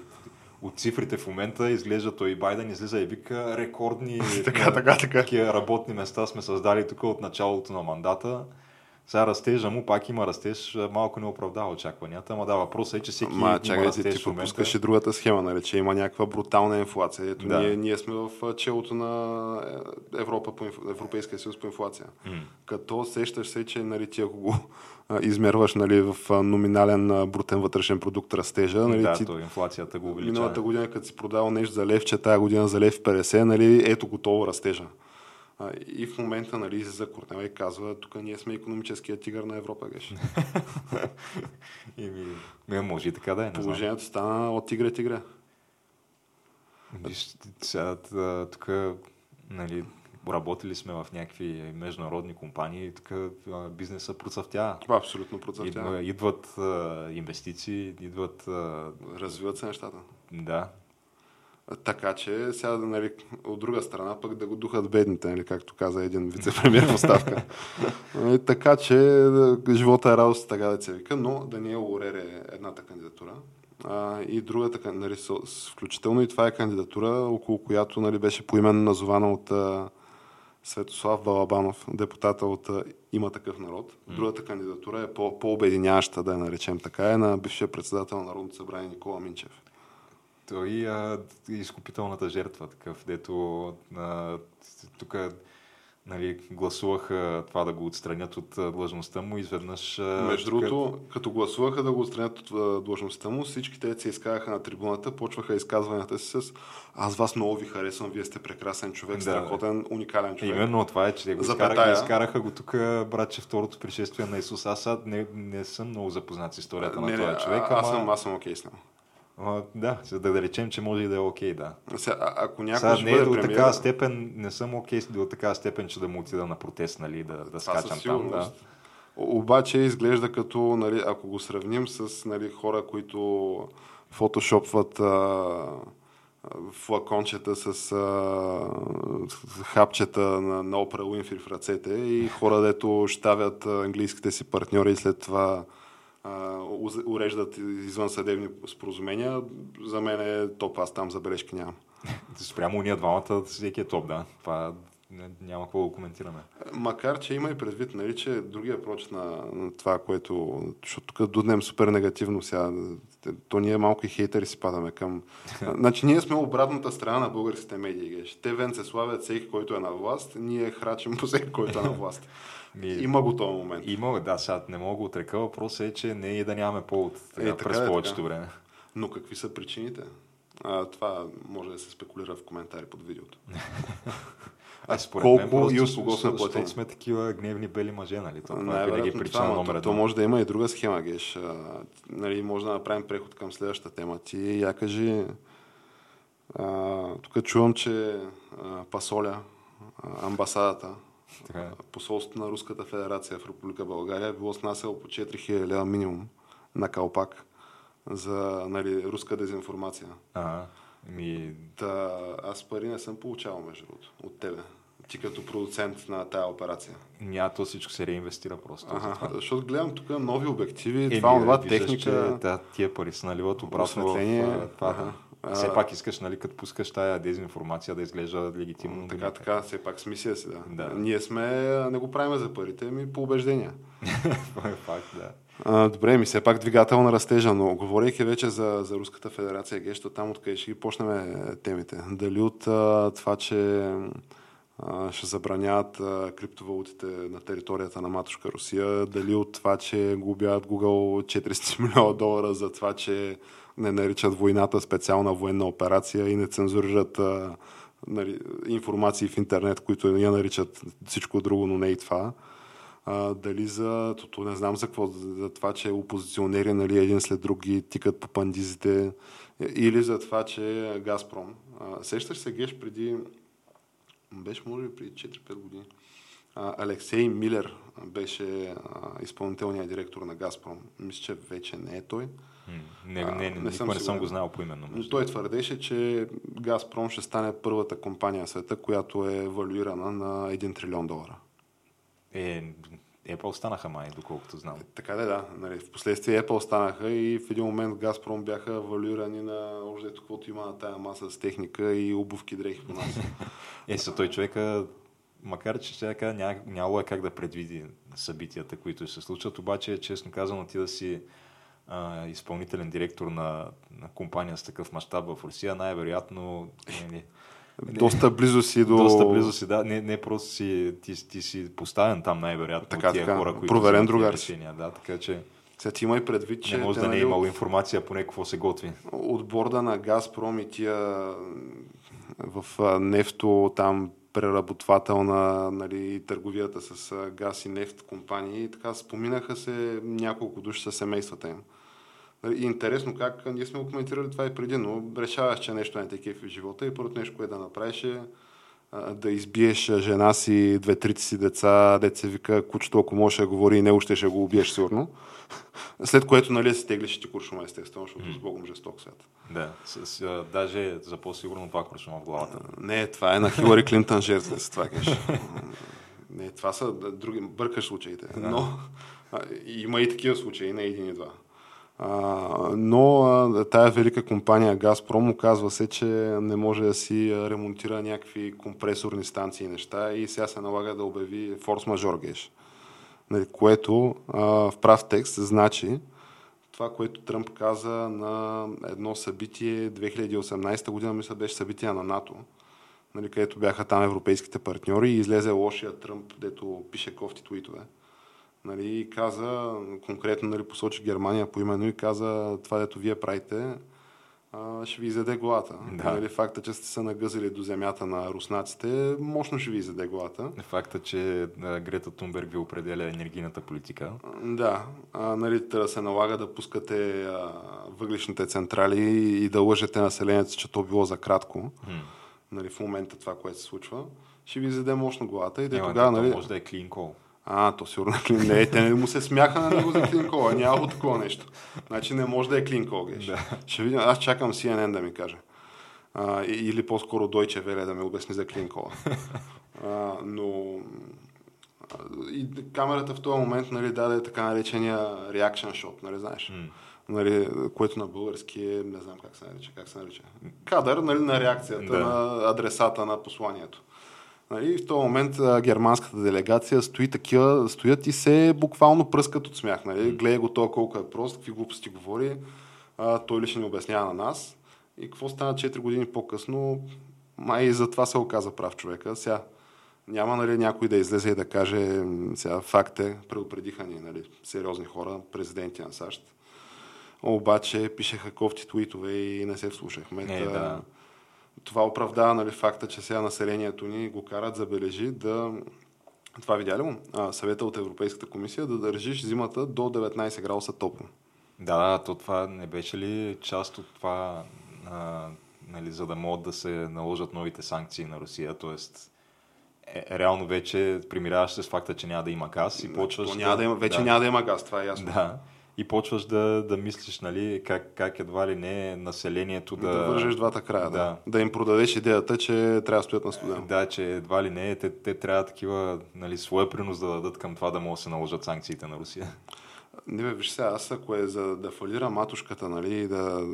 от цифрите в момента изглежда той Байден излиза и вика рекордни така, така, така. работни места сме създали тук от началото на мандата. Сега растежа му пак има растеж, малко не оправдава очакванията, ама да, въпросът е, че всеки Ма, чакай, ти, ти пропускаш и другата схема, нали, че има някаква брутална инфлация. Ето, да. ние, ние сме в челото на Европа по, Европейския съюз по инфлация. Mm. Като сещаш се, че нали, ти ако го измерваш нали, в номинален брутен вътрешен продукт растежа. Нали, да, ти, то инфлацията го увеличава. Миналата година, като си продавал нещо за левче, тая година за лев 50, нали, ето готово растежа. А, и в момента, нали, за Корнела и казва, тук ние сме економическия тигър на Европа, геш. и ми, може и така да е. Положението стана от тигре тигре. Виж, сега тук, нали, работили сме в някакви международни компании и тук бизнеса процъфтява. Абсолютно процъфтява. Идват а, инвестиции, идват... А... Развиват се нещата. Да. Така че сега, нали, от друга страна, пък да го духат бедните, нали, както каза един вице-премьер в оставка. нали, така че живота е радост, така да се вика, но Даниел Орер е едната кандидатура. А, и другата, нали, включително и това е кандидатура, около която нали, беше поименно назована от а, Светослав Балабанов, депутата от а, Има такъв народ. Другата кандидатура е по, по-обединяваща, да я наречем така, е на бившия председател на Народното събрание Никола Минчев. Той а, изкупителната жертва, такъв, дето тук нали, гласуваха това да го отстранят от длъжността му, изведнъж... Между другото, като гласуваха да го отстранят от длъжността му, всички те се изказаха на трибуната, почваха изказванията си с аз вас много ви харесвам, вие сте прекрасен човек, да. страхотен, уникален човек. Именно това е, че те го изкараха, изкараха го тук, братче, второто пришествие на Исус. Аз не, не съм много запознат с историята не, на този човек. А, аз съм, аз съм окей okay с него. А, да, за да, да речем, че може и да е окей, okay, да. Сега, а, ако някой Сега, не е до премиера... такава степен, не съм окей okay, до такава степен, че да му отида на протест, нали, да, да скачам там. Да. Обаче изглежда като, нали, ако го сравним с нали, хора, които фотошопват а, флакончета с а, хапчета на, на Опра Уинфри в ръцете и хора, дето щавят английските си партньори и след това уреждат извън съдебни споразумения, за мен е топ, аз там забележки нямам. Спрямо уния двамата всеки е топ, да. Това няма какво да коментираме. Макар, че има и предвид, нали, че другия прочит на, на това, което... Защото тук дуднем супер негативно сега. То ние малко и хейтери си падаме към... значи ние сме обратната страна на българските медии. Те вен се славят всеки, който е на власт, ние храчим по всеки, който е на власт. Ми, има го този момент. Има, да, сега не мога да отрека. Въпросът е, че не е да нямаме повод така, е, така през е, повечето така. време. Но какви са причините? А, това може да се спекулира в коментари под видеото. А според Колко мен просто, и кого сме платени? сме такива гневни бели мъже, нали? Това е винаги причина това, номер едно. То може да има и друга схема, Геш. А, нали, може да направим преход към следващата тема. Ти я кажи, а, тук чувам, че а, Пасоля, а, амбасадата, така. посолството на Руската федерация в Република България е било снасяло по 4000 лева минимум на калпак за нали, руска дезинформация. Ага. Ми... Та, аз пари не съм получавал, между другото, от тебе. Ти като продуцент на тая операция. Ня, то всичко се реинвестира просто. Ага, защото гледам тук нови обективи, е, това, това техника. Че, да, тия пари са наливат обратно в това. Ага. Все пак искаш, нали, като пускаш тая дезинформация да изглежда легитимно. Така, така, все пак с мисия си, да. да. Ние сме, не го правим за парите, ми по убеждения. Е факт, да. А, добре, ми все пак двигател на растежа, но говорейки вече за, за Руската федерация, Гещо, там откъде ще ги почнем е, темите. Дали от а, това, че а, ще забраняват а, криптовалутите на територията на матушка Русия, дали от това, че губят Google 400 милиона долара за това, че не наричат войната специална военна операция и не цензурират а, нали, информации в интернет, които я наричат всичко друго, но не и това. А, дали за, то, не знам за какво, за това, че опозиционери нали, един след друг ги тикат по пандизите, или за това, че Газпром. А, сещаш се, Геш, преди, беше може би преди 4-5 години, а, Алексей Милер беше а, изпълнителният директор на Газпром. Мисля, че вече не е той. Не, не, не, не, съм, не съм го знал поименно. Но той твърдеше, че Газпром ще стане първата компания в света, която е валюирана на 1 трилион долара. Е, Apple станаха май, доколкото знам. Е, така да, да. Нали, в последствие Apple станаха и в един момент Газпром бяха валюирани на още каквото има на тая маса с техника и обувки дрехи по нас. е, са той човека, макар че сега ня, нямало е как да предвиди събитията, които се случват, обаче, честно казано, ти да си а, изпълнителен директор на, на компания с такъв мащаб в Русия, най-вероятно не, не, доста близо си до... Доста близо си, да. Не, не просто си, ти, ти си поставен там най-вероятно така, от тия така, хора, които проверен другар решения. Да, така че... Сега ти има и предвид, че... Не може да не е имал информация по какво се готви. От борда на Газпром и тия в нефто там преработвателна нали, търговията с газ и нефт компании. И така споминаха се няколко души със семействата им. Нали, и интересно как ние сме го коментирали това и преди, но решаваш, че нещо не е такива в живота и първото нещо, което да направиш е да избиеш жена си, две-трите си деца, деца вика, кучето, ако може да говори и него ще, ще го убиеш сигурно. След което, нали, се теглиш ти куршума, естествено, защото mm. с Богом жесток свят. Да, с, а, даже за по-сигурно това куршума в главата. Не, това е на Хилари Клинтън жертва, с това кеш. Не, това са други, бъркаш случаите. Но а, има и такива случаи, не един и два. Но тая велика компания Газпром оказва се, че не може да си ремонтира някакви компресорни станции и неща и сега се налага да обяви форс-мажор геш. Нали, което в прав текст значи това, което Тръмп каза на едно събитие 2018 година, мисля, беше събитие на НАТО, нали, където бяха там европейските партньори и излезе лошия Тръмп, дето пише кофти твитове. Нали, каза, конкретно нали, посочи Германия по именно и каза това, дето вие правите, а, ще ви изяде главата. Да. Нали, факта, че сте се нагъзали до земята на руснаците, мощно ще ви изяде главата. Факта, че Грета Тунберг ви определя енергийната политика. Да, а, нали, да се налага да пускате а, въглишните централи и да лъжете населението, че то било за кратко. Хм. Нали, в момента това, което се случва, ще ви изяде мощно главата. И да тогава, нали... може да е клин кол. А, то сигурно не, те не му се смяха на него за клинкола. Няма такова нещо. Значи не може да е клинкол, геш. Да. Ще видим, аз чакам CNN да ми каже. А, или по-скоро Deutsche Welle да ми обясни за клинкола. А, но и камерата в този момент нали, даде така наречения reaction shot, нали знаеш? Mm. Нали, което на български е, не знам как се нарича, как се нарича. Кадър нали, на реакцията, да. на адресата на посланието. Нали, в този момент а, германската делегация стои такива, стоят и се буквално пръскат от смях. Нали? Гледа го това колко е прост, какви глупости говори, а, той ли ще ни обяснява на нас. И какво стана 4 години по-късно, май и за това се оказа прав човека. Сега няма нали, някой да излезе и да каже, сега факт е, предупредиха ни нали, сериозни хора, президенти на САЩ. Обаче пишеха кофти твитове и не се вслушахме. Не, да това оправдава нали, факта, че сега населението ни го карат, забележи, да това видя ли му? А, съвета от Европейската комисия да държиш зимата до 19 градуса топло. Да, то това не беше ли част от това, а, нали, за да могат да се наложат новите санкции на Русия, т.е. Е, реално вече примиряваш се с факта, че няма да има газ и почваш... Няма да има, вече да, няма да има газ, това е ясно. Да, и почваш да, да мислиш, нали, как, как едва ли не населението да... Да вържеш двата края, да. да. Да им продадеш идеята, че трябва да стоят на студено. Да, че едва ли не, те, те трябва такива, нали, своя принос да дадат към това да могат да се наложат санкциите на Русия. Не бе, виж сега, аз ако е за да фалира матушката, нали, и да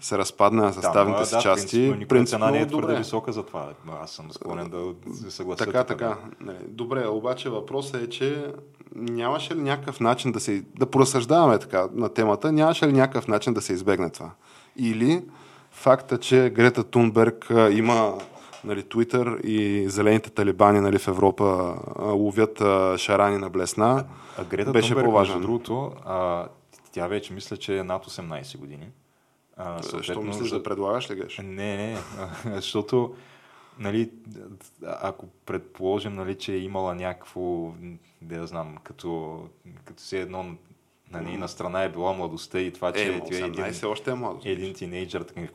се разпадне на съставните да, си да, части, принципно, принципно не е твърде добре. висока за това. Аз съм склонен да се съглася. Така, така. Да. Нали, добре, обаче въпросът е, че нямаше ли някакъв начин да се, да поразсъждаваме така на темата, нямаше ли някакъв начин да се избегне това? Или факта, че Грета Тунберг има нали, Twitter и зелените талибани нали, в Европа ловят а, шарани на блесна, а Грета беше Тунберг, по-важен. Другото, а, тя вече мисля, че е над 18 години. А, Защо мислиш да предлагаш ли геш? Не, не, защото нали, ако предположим, нали, че е имала някакво, да знам, като, като си едно на нейна страна е била младостта и това, че е, 18 е един, още е младост. един тинейджър, такъв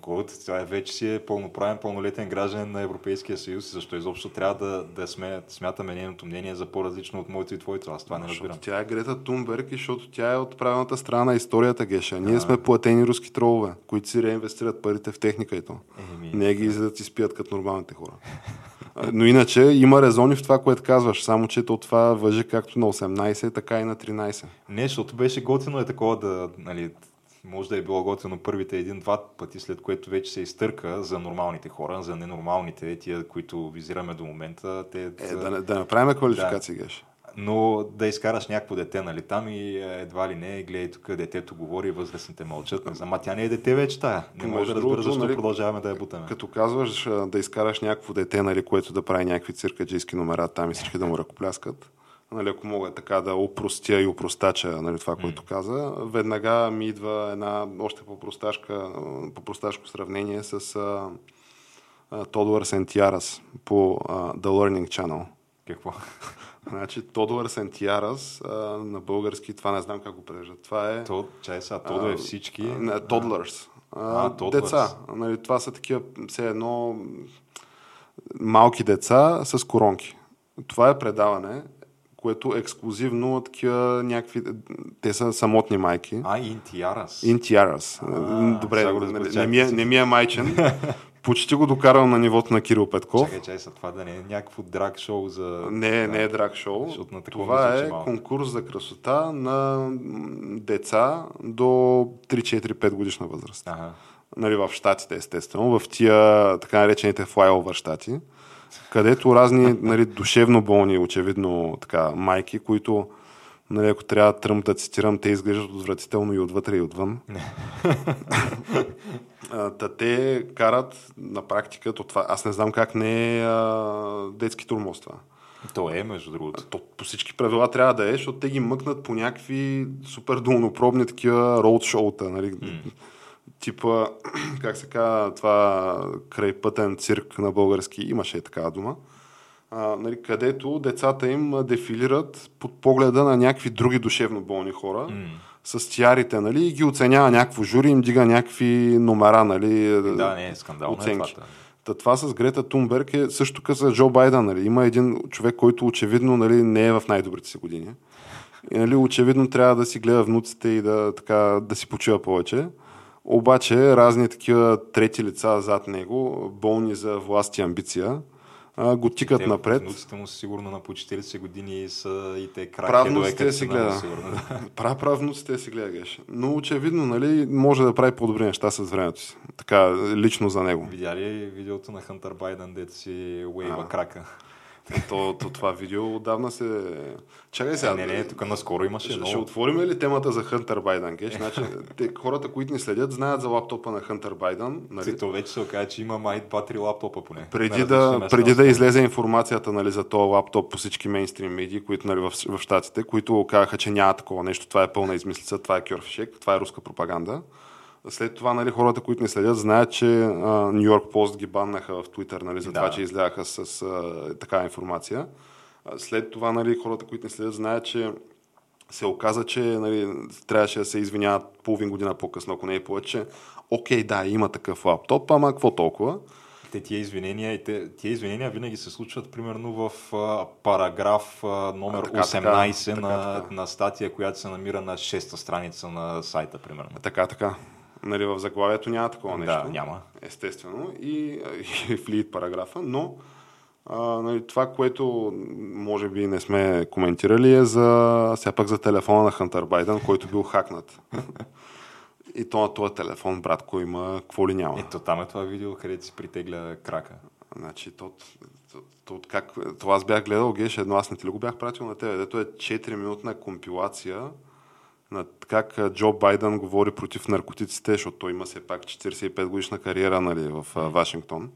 това е вече си е пълноправен, пълнолетен гражданин на Европейския съюз, защо изобщо трябва да, да сме, смятаме нейното мнение за по-различно от моето и твоето. Аз това не разбирам. Тя е Грета Тунберг, защото тя е от правилната страна на историята, Геша. Ние а, сме платени руски тролове, които си реинвестират парите в техника и то. Еми, не ги излизат и спият като нормалните хора. Но иначе има резони в това, което казваш, само че то това въжи както на 18, така и на 13. Не, защото беше готино е такова да, нали, може да е било готино първите един-два пъти, след което вече се изтърка за нормалните хора, за ненормалните, тия, които визираме до момента. Те, е, да, да направим квалификация, да. Геш но да изкараш някакво дете, нали, там и едва ли не, гледай тук, детето говори, възрастните мълчат. Не знам, а тя не е дете вече тая. Не може да разбера защо нали, продължаваме да я бутаме. Като казваш да изкараш някакво дете, нали, което да прави някакви циркаджийски номера там и всички да му ръкопляскат, нали, ако мога така да опростя и опростача нали, това, което каза, веднага ми идва една още по-просташко сравнение с Тодор Сентиарас по uh, The Learning Channel. Какво? Значи Тодор Сентиарас на български, това не знам как го превежда. Това е... Тод, чай сега, Тодо е всички. Не, тодлърс. А, деца. Нали, това са такива, все едно малки деца с коронки. Това е предаване, което е ексклюзивно такива някакви... Те са самотни майки. А, Интиарас. Интиарас. Добре, не, не, ми е, не ми е майчен. Почти го докарвам на нивото на Кирил Петков. Чакай, чай са това да не е някакво драг шоу за... Не, не е драг шоу. На това е малко. конкурс за красота на деца до 3-4-5 годишна възраст. Ага. Нали, в Штатите, естествено, в тия така наречените флайовър щати, където разни нали, душевно болни, очевидно така, майки, които Нали, ако трябва Тръмп да цитирам, те изглеждат отвратително и отвътре и отвън. Та те карат на практика, то това, аз не знам как не е а, детски турмоз това. То е, между другото. То, по всички правила трябва да е, защото те ги мъкнат по някакви супер долнопробни такива роуд шоута. Нали? Mm. Типа, как се казва, това крайпътен цирк на български, имаше и такава дума а, нали, където децата им дефилират под погледа на някакви други душевно болни хора mm. с тиарите нали, и ги оценява някакво жури, им дига някакви номера. Нали, да, не е скандално е оценки. Е Та това с Грета Тунберг е също като Джо Байден. Нали. Има един човек, който очевидно нали, не е в най-добрите си години. И, нали, очевидно трябва да си гледа внуците и да, така, да си почива повече. Обаче разни такива трети лица зад него, болни за власт и амбиция, а, го тикат те, напред. Внуците му са сигурно на по 40 години са и те краки Правнуците си гледа. Прав, правнуците си гледа, геш. Но очевидно, нали, може да прави по-добри неща с времето си. Така, лично за него. Видя ли видеото на Хантър Байден, дето си уейва крака? То, то, това видео отдавна се... Чакай сега. Не, не, не, тук наскоро имаше. Ще, ще отворим ли темата за Хънтър Байден? Геш? Значи, те, хората, които ни следят, знаят за лаптопа на Хънтър Байден. Нали? То вече се оказа, че има май 2-3 лаптопа поне. Преди, да, преди да излезе информацията нали, за този лаптоп по всички мейнстрим медии, които нали, в, в Штатите, които казаха, че няма такова нещо, това е пълна измислица, това е кьорфишек, това е руска пропаганда. След това нали, хората, които ни следят, знаят, че Нью Йорк Пост ги баннаха в Твитър нали, за да. това, че изляха с а, такава информация. След това нали, хората, които ни следят, знаят, че се оказа, че нали, трябваше да се извиняват половин година по-късно, ако не е повече. Окей, да, има такъв лаптоп, ама какво толкова? Те тия извинения, те, тия извинения винаги се случват примерно в а, параграф а, номер а, така, 18 така, на, така, на статия, която се намира на 6-та страница на сайта, примерно. Така, така. Нали, в заглавието няма такова нещо. Да, няма. Естествено. И, и в лид параграфа, но а, нали, това, което може би не сме коментирали е за, все пак за телефона на Хантър Байден, който бил хакнат. И то на този телефон, братко, има какво ли няма. Ето там е това видео, където си притегля крака. Значи, то, то, то, как, това аз бях гледал, геш, едно аз не ти ли го бях пратил на тебе, дето е 4-минутна компилация как Джо Байден говори против наркотиците, защото той има все пак 45 годишна кариера нали, в Вашингтон.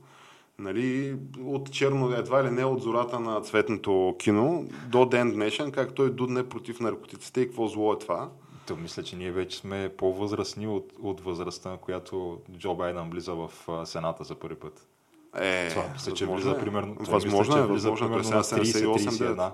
Нали, от черно, едва ли не от зората на цветното кино до ден днешен, как той дудне против наркотиците и какво зло е това. То мисля, че ние вече сме по-възрастни от, от възрастта, на която Джо Байден влиза в Сената за първи път. Е, това, мисля, че влиза е. примерно. Възможно е, възможно. Той сега 78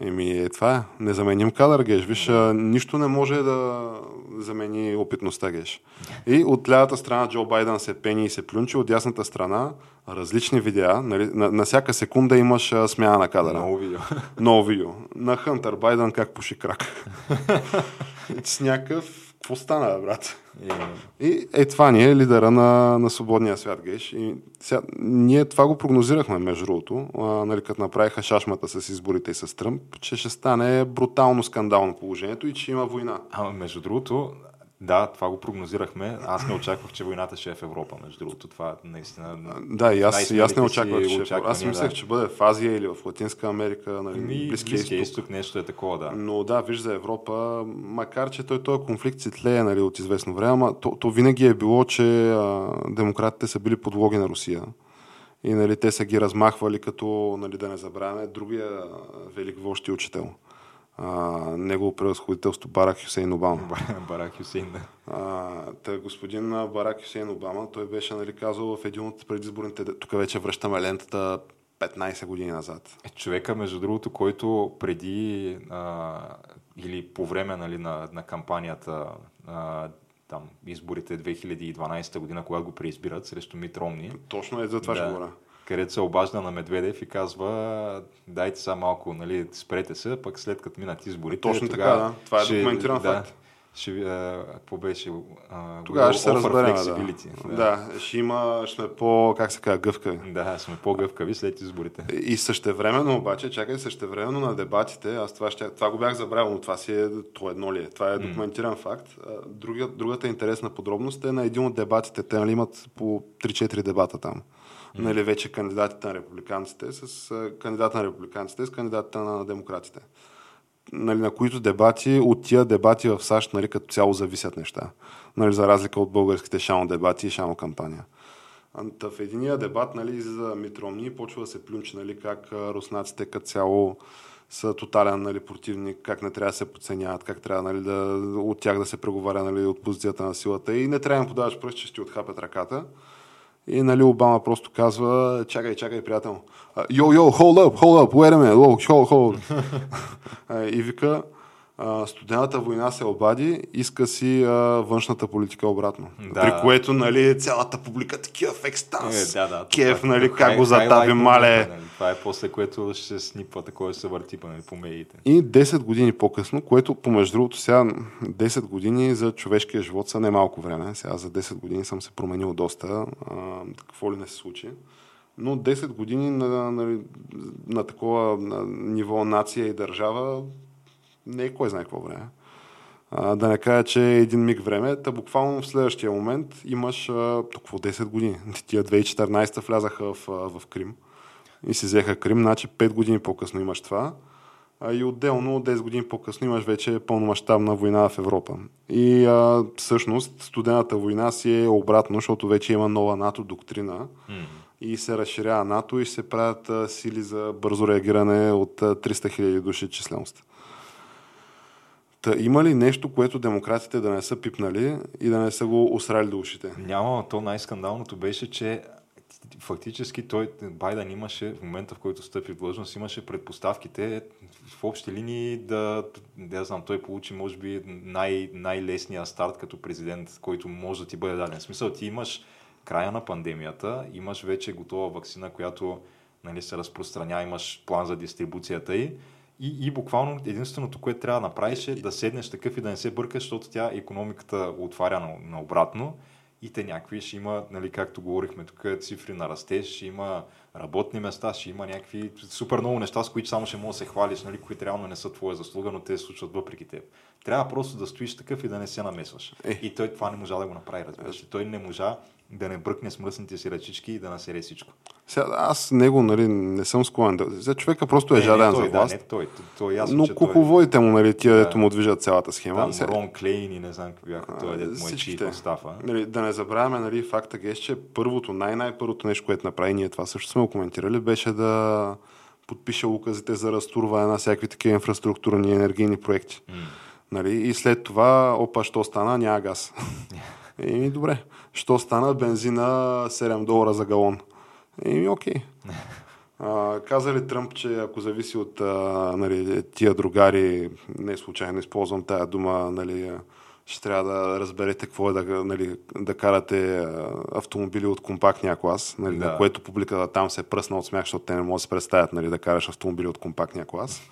Еми, е, това е. Незаменим кадър, геш. Виж, нищо не може да замени опитността, геш. И от лявата страна Джо Байден се пени и се плюнчи, от дясната страна различни видеа. Нали, на, на всяка секунда имаш а, смяна на кадъра. Ново видео. Ново видео. На Хънтър Байден как пуши крак. С някакъв какво стана, брат? Yeah. И е това ни е лидера на, на свободния свят, геш. И сега, ние това го прогнозирахме, между другото, нали, като направиха шашмата с изборите и с Тръмп, че ще стане брутално скандално положението и че има война. Ама между другото, да, това го прогнозирахме. Аз не очаквах, че войната ще е в Европа, между другото. Това наистина. Да, и аз, и аз не очаквах, че е Аз мислех, да. че бъде в Азия или в Латинска Америка, нали, Ми, Близкия изток. изток. нещо е такова, да. Но да, виж за Европа, макар че той този конфликт си тлее нали, от известно време, ама то, то винаги е било, че а, демократите са били подлоги на Русия. И нали, те са ги размахвали като, нали, да не забравяме, другия велик вожд и учител негово превъзходителство Барак Хюсейн Обама. Барак Хюсейн, да. А, тъй, господин Барак Хюсейн Обама, той беше нали, казал в един от предизборните... Тук вече връщаме лентата 15 години назад. Е, човека, между другото, който преди а, или по време нали, на, на кампанията а, там, изборите 2012 година, когато го преизбират срещу Мит Ромни. Точно е за това да, ще говоря. Където се обажда на Медведев и казва, дайте сега малко, нали, спрете се, пък след като минат изборите. Точно така, да. Това е ще, документиран да, факт ще, а, какво беше? А, Тогава ще се разберем, да. да. да. ще има, ще сме по, как се казва, гъвкави. Да, сме по-гъвкави след изборите. И същевременно обаче, чакай, същевременно на дебатите, аз това, ще, това го бях забравил, но това си е, то едно ли е, това е документиран mm. факт. Друга, другата интересна подробност е на един от дебатите, те нали, имат по 3-4 дебата там. Нали, вече кандидатите на републиканците с кандидата на републиканците с кандидатите на демократите нали, на които дебати, от тия дебати в САЩ нали, като цяло зависят неща. Нали, за разлика от българските шано дебати и шано кампания. Та в единия дебат нали, за Митромни почва да се плюнчи нали, как руснаците като цяло са тотален нали, противник, как не трябва да се подценяват, как трябва нали, да, от тях да се преговаря нали, от позицията на силата и не трябва да подаваш пръст, че ще отхапят ръката. И нали, Обама просто казва, чакай, чакай, приятел. Йо, йо, hold up, hold up, wait a minute, hold, hold. и вика, студената война се обади, иска си а, външната политика обратно. Да. При което, нали, цялата публика такива в екстаз. Е, да, да, Кев, това, нали, как го затаби, мале. Нали, това е после което ще се снипва, такова се върти нали, по медиите. И 10 години по-късно, което, помежду другото, сега 10 години за човешкия живот са немалко време. Сега за 10 години съм се променил доста. А, какво ли не се случи но 10 години на, на, на, на такова на ниво нация и държава не е кой знае какво време. А, да не кажа, че е един миг време, та буквално в следващия момент имаш а, толкова 10 години. Тия 2014 влязаха в, в Крим и си взеха Крим, значи 5 години по-късно имаш това. А, и отделно 10 години по-късно имаш вече пълномащабна война в Европа. И а, всъщност студената война си е обратно, защото вече има нова НАТО доктрина. Mm и се разширява НАТО и се правят а, сили за бързо реагиране от а, 300 000 души численост. Та има ли нещо, което демократите да не са пипнали и да не са го осрали до ушите? Няма, то най-скандалното беше, че фактически той, Байден имаше, в момента в който стъпи в длъжност, имаше предпоставките в общи линии да, да знам, той получи може би най- най-лесния старт като президент, който може да ти бъде даден. В смисъл, ти имаш края на пандемията, имаш вече готова вакцина, която нали, се разпространява, имаш план за дистрибуцията й. И, и буквално единственото, което трябва да направиш е да седнеш такъв и да не се бъркаш, защото тя економиката отваря на, на обратно и те някакви ще има, нали, както говорихме тук, цифри на растеж, ще има работни места, ще има някакви супер много неща, с които само ще можеш да се хвалиш, нали, които реално не са твоя заслуга, но те се случват въпреки теб. Трябва просто да стоиш такъв и да не се намесваш. Е. И той това не можа да го направи, разбираш. Той не можа да не бръкне с мръсните си ръчички и да насере всичко. Сега, аз него нали, не съм склонен да... За човека просто е не, жаден за власт. Да, не той, той, той ясно, Но куководите му, нали, тия, да, дето му движат цялата схема. Там сега... Рон Клейн и не знам какви бяха, той дето му е стафа. Нали, да не забравяме, нали, факта е, че първото, най-най-първото нещо, което направи, ние това също сме го коментирали, беше да подпише указите за разтурване на всякакви такива инфраструктурни енергийни проекти. Mm. Нали, и след това, опа, що стана, няма газ. Еми, добре. Що стана бензина 7 долара за галон? Еми, окей. А, каза ли Тръмп, че ако зависи от а, нали, тия другари, не случайно използвам тая дума, нали, ще трябва да разберете какво е да, нали, да карате автомобили от компактния клас, нали, да. на което публиката там се е пръсна от смях, защото те не могат да се представят нали, да караш автомобили от компактния клас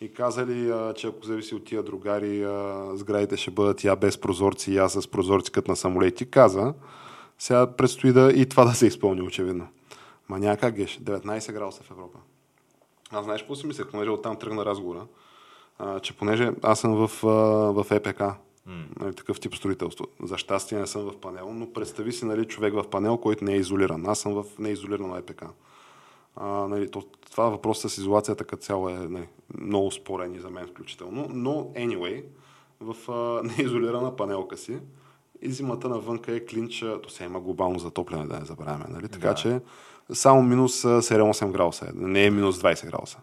и казали, а, че ако зависи от тия другари, а, сградите ще бъдат я без прозорци, я с прозорци като на самолети. Каза, сега предстои да и това да се изпълни очевидно. Ма няма как геш, 19 градуса в Европа. Аз знаеш какво си мислех, понеже оттам тръгна разговора, а, че понеже аз съм в, а, в ЕПК, нали, такъв тип строителство. За щастие не съм в панел, но представи си нали, човек в панел, който не е изолиран. Аз съм в неизолирано ЕПК. А, нали, то, това въпрос с изолацията като цяло е нали, много спорен и за мен включително. Но, anyway, в а, неизолирана панелка си и зимата навънка е клинч, то се има глобално затопляне, да не забравяме. Нали? Така да. че само минус 7-8 градуса е, не е минус 20 градуса.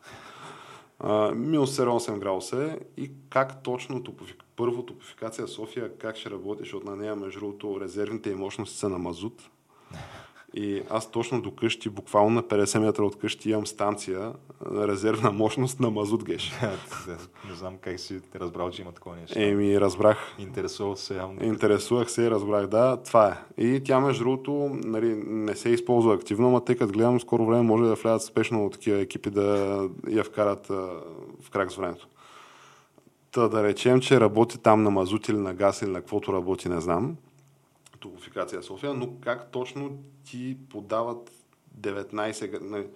минус 7-8 градуса и как точно топофик... първо топофикация София, как ще работи, защото на нея, между другото, резервните и мощности са на мазут. И аз точно до къщи, буквално на 50 метра от къщи имам станция на резервна мощност на мазут геш. Не знам как си разбрал, че има такова нещо. Еми, разбрах. Интересувах се явно. Интересувах се и разбрах, да, това е. И тя, между другото, нали, не се използва активно, но тъй като гледам, скоро време може да влязат спешно такива екипи да я вкарат а, в крак с времето. Та да речем, че работи там на мазут или на газ или на каквото работи, не знам Топлофикация София, но как точно ти подават 19, нали,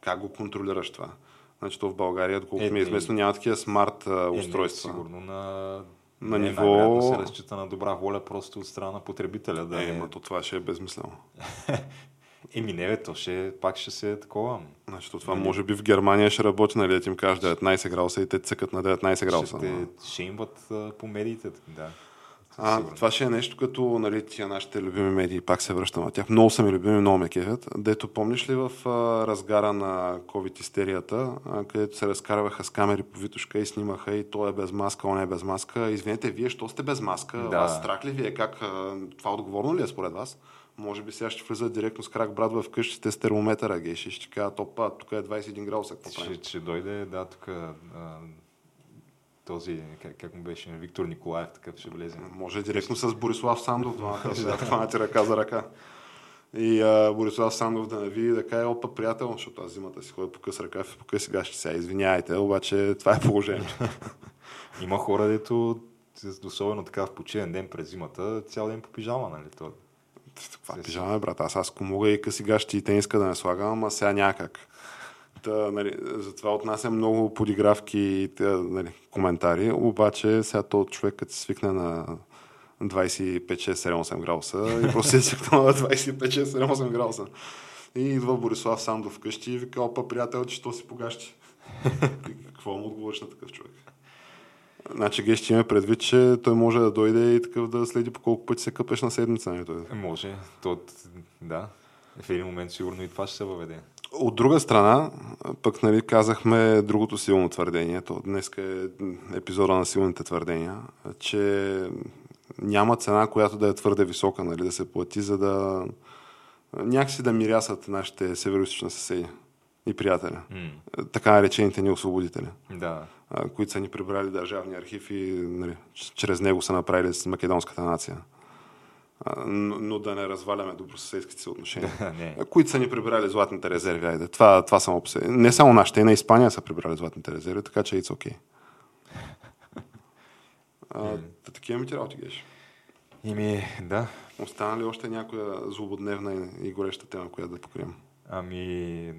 как го контролираш това? Значи то в България, доколкото е, ми е известно, няма такива смарт е, устройства. Не, сигурно на, на не, ниво... се разчита на добра воля просто от страна на потребителя. Да е, е... то това ще е безмислено. Еми не, бе, то ще, пак ще се е такова. Значи това не, може би в Германия ще работи, нали, им кажеш 19 градуса и те цъкат на 19 градуса. Ще, те, ще имат по медиите, да. А, това ще е нещо като нали, тия нашите любими медии, пак се връщам на тях. Много са ми любими, много ме кефят. Дето помниш ли в а, разгара на COVID-истерията, а, където се разкарваха с камери по Витушка и снимаха и той е без маска, он е без маска. Извинете, вие, що сте без маска? Да. Вас страх ли ви е? Как, а, това отговорно ли е според вас? Може би сега ще влизат директно с крак брат в къщите с термометъра, и ще кажат, опа, тук е 21 градуса, какво ще, ще дойде, да, тук този, как, как му беше, Виктор Николаев, такъв ще влезе. Може директно с Борислав Сандов, да хванати ръка за ръка. И а, Борислав Сандов да не види да каже, опа, приятел, защото аз зимата си ходя по къс ръка, по къс гащи сега, извиняйте, обаче това е положението. Има хора, дето особено така в починен ден през зимата, цял ден по пижама, нали? То... Това пижама, брат? Аз, аз ако мога и къси гащи и тениска да не слагам, а сега някак. Та, нали, затова отнасям много подигравки и нали, коментари, обаче сега то човек като се свикне на 25-6-7-8 градуса и просто се свикнал на 25-6-7-8 градуса. И идва Борислав Сандов вкъщи и вика, опа, приятел, че то си погащи. Какво му отговориш на такъв човек? Значи ге ще има предвид, че той може да дойде и такъв да следи по колко пъти се къпеш на седмица. Не, нали, той. Може. То, да. В един момент сигурно и това ще се въведе. От друга страна, пък нали, казахме другото силно твърдение, то днес е епизода на силните твърдения, че няма цена, която да е твърде висока, нали, да се плати, за да някакси да мирясат нашите северо съседи и приятели. Mm. Така наречените ни освободители. Да. Които са ни прибрали държавни архив и нали, чрез него са направили с македонската нация но, но да не разваляме добросъседските си отношения, които са ни прибрали златните резерви. Айде. Това, това само по себе. Не само нашите, и на Испания са прибрали златните резерви, така че it's okay. А, такива ми ти работи, Геш. Ими, да. Остана ли още някоя злободневна и гореща тема, която да покрием? Ами,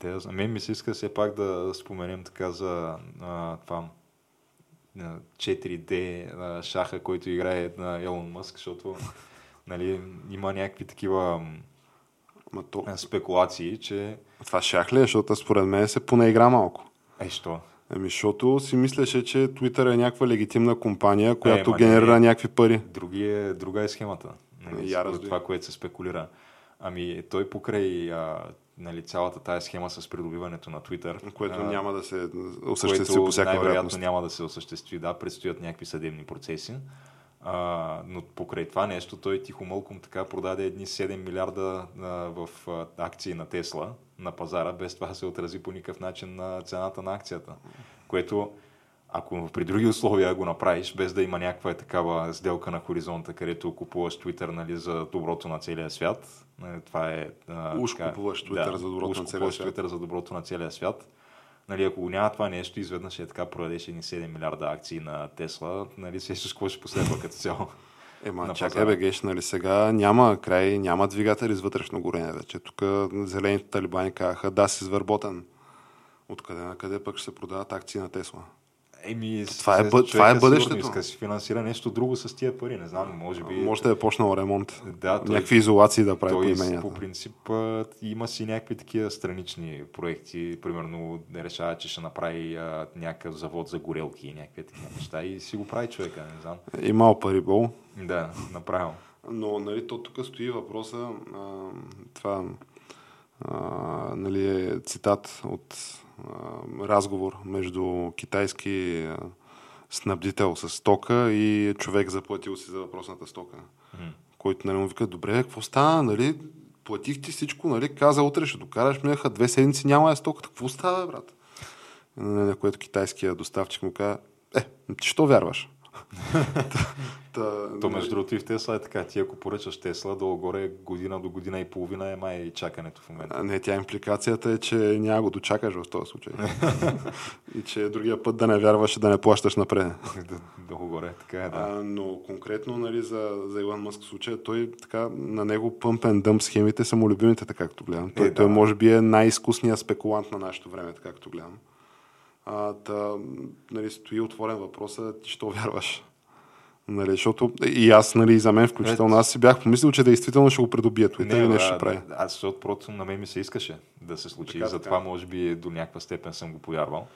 да, мен ми се иска все пак да споменем така за а, това 4D шаха, който играе на Елон Мъск, защото нали, има някакви такива Ма то... спекулации, че... Това шах ли е? Защото според мен се поне игра малко. Е, що? Еми, защото си мислеше, че Twitter е някаква легитимна компания, която е, генерира не, някакви пари. Други е, друга е схемата. Нали, Я това, което се спекулира. Ами той покрай а, нали, цялата тая схема с придобиването на Twitter. Което а, няма да се осъществи по всяка най-вероятно няма да се осъществи, да, предстоят някакви съдебни процеси. А, но покрай това нещо той тихо мълком така продаде едни 7 милиарда а, в а, акции на Тесла на пазара, без това се отрази по никакъв начин на цената на акцията. Което ако при други условия го направиш, без да има някаква такава сделка на хоризонта, където купуваш Twitter нали, за доброто на целия свят, това е... Уж така, купуваш Twitter да, за доброто на целия свят. Twitter за доброто на целия свят. Нали, ако го няма това нещо, изведнъж е така продадеш едни 7 милиарда акции на Тесла, нали, се какво ще последва като цяло. Ема, чакай бе, геш, нали сега няма край, няма двигатели с вътрешно горене вече. Тук зелените талибани казаха, да, си изверботен. Откъде на къде пък ще се продават акции на Тесла? Еми, това е, бъ... това е бъдещето. Иска си финансира нещо друго с тия пари, не знам, може би... Може да е почнал ремонт. Да, той, Някакви изолации да прави той, по именията. По принцип има си някакви такива странични проекти. Примерно да решава, че ще направи а, някакъв завод за горелки и някакви такива неща и си го прави човека, не знам. Имал пари бол. Да, направо. Но нали, то тук стои въпроса, а, това а, нали, е цитат от разговор между китайски а, снабдител с стока и човек заплатил си за въпросната стока. Mm. Който нали, му вика, добре, какво стана, нали? Платих ти всичко, нали? Каза, утре ще докараш, минаха две седмици, няма е стоката. Какво става, брат? На което китайския доставчик му каза, е, ти що вярваш? Та, То между другото и в Тесла е така. Ти ако поръчаш Тесла, долу-горе година до година и половина е май чакането в момента. А, не, тя импликацията е, че няма го дочакаш в този случай. и че другия път да не вярваш и да не плащаш напред. Долу-горе, така е, да. А, но конкретно нали, за, за Илон Мъск случая, той така, на него пъмпен дъмп схемите са му любимите, така както гледам. Той, е, да. той може би е най-изкусният спекулант на нашето време, така както гледам. А, та, нали, стои отворен въпроса, ти що вярваш? Нали, защото и аз, нали, за мен включително, аз си бях помислил, че действително ще го придобия това или нещо ще прави. Аз защото просто на мен ми се искаше да се случи така, и затова така. може би до някаква степен съм го повярвал.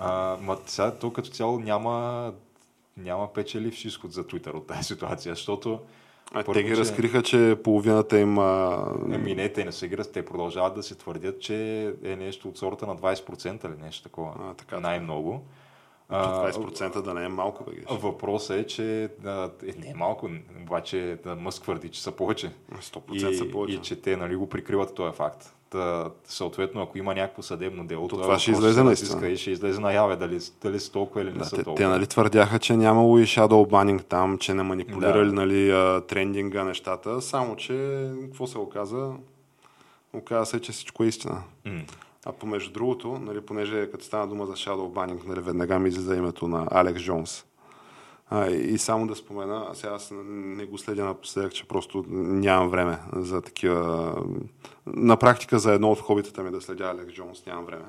А, ма сега то като цяло няма, няма печеливш изход за Twitter от тази ситуация, защото а Първо, те ги че... разкриха, че половината им... Ами не, те не се играт, те продължават да се твърдят, че е нещо от сорта на 20% или нещо такова. А, така, Най-много. А, 20% да не е малко, бе, Въпросът е, че да, е, не е малко, обаче да Мъск твърди, че са повече. 100% и, са повече. И че те нали, го прикриват този факт. Та, съответно, ако има някакво съдебно дело, то това ще излезе наистина. И ще излезе наяве дали, дали са толкова или не да, са те, толкова. Те нали твърдяха, че нямало и shadow banning там, че не манипулирали да. нали, трендинга, нещата, само че какво се оказа? Оказа се, че всичко е истина. Mm. А помежду другото, нали, понеже като стана дума за shadow banning, нали, веднага ми излиза името на Алекс Джонс. А, и само да спомена, сега аз не го следя напоследък, че просто нямам време за такива... На практика за едно от хобитата ми да следя Алекс Джонс нямам време.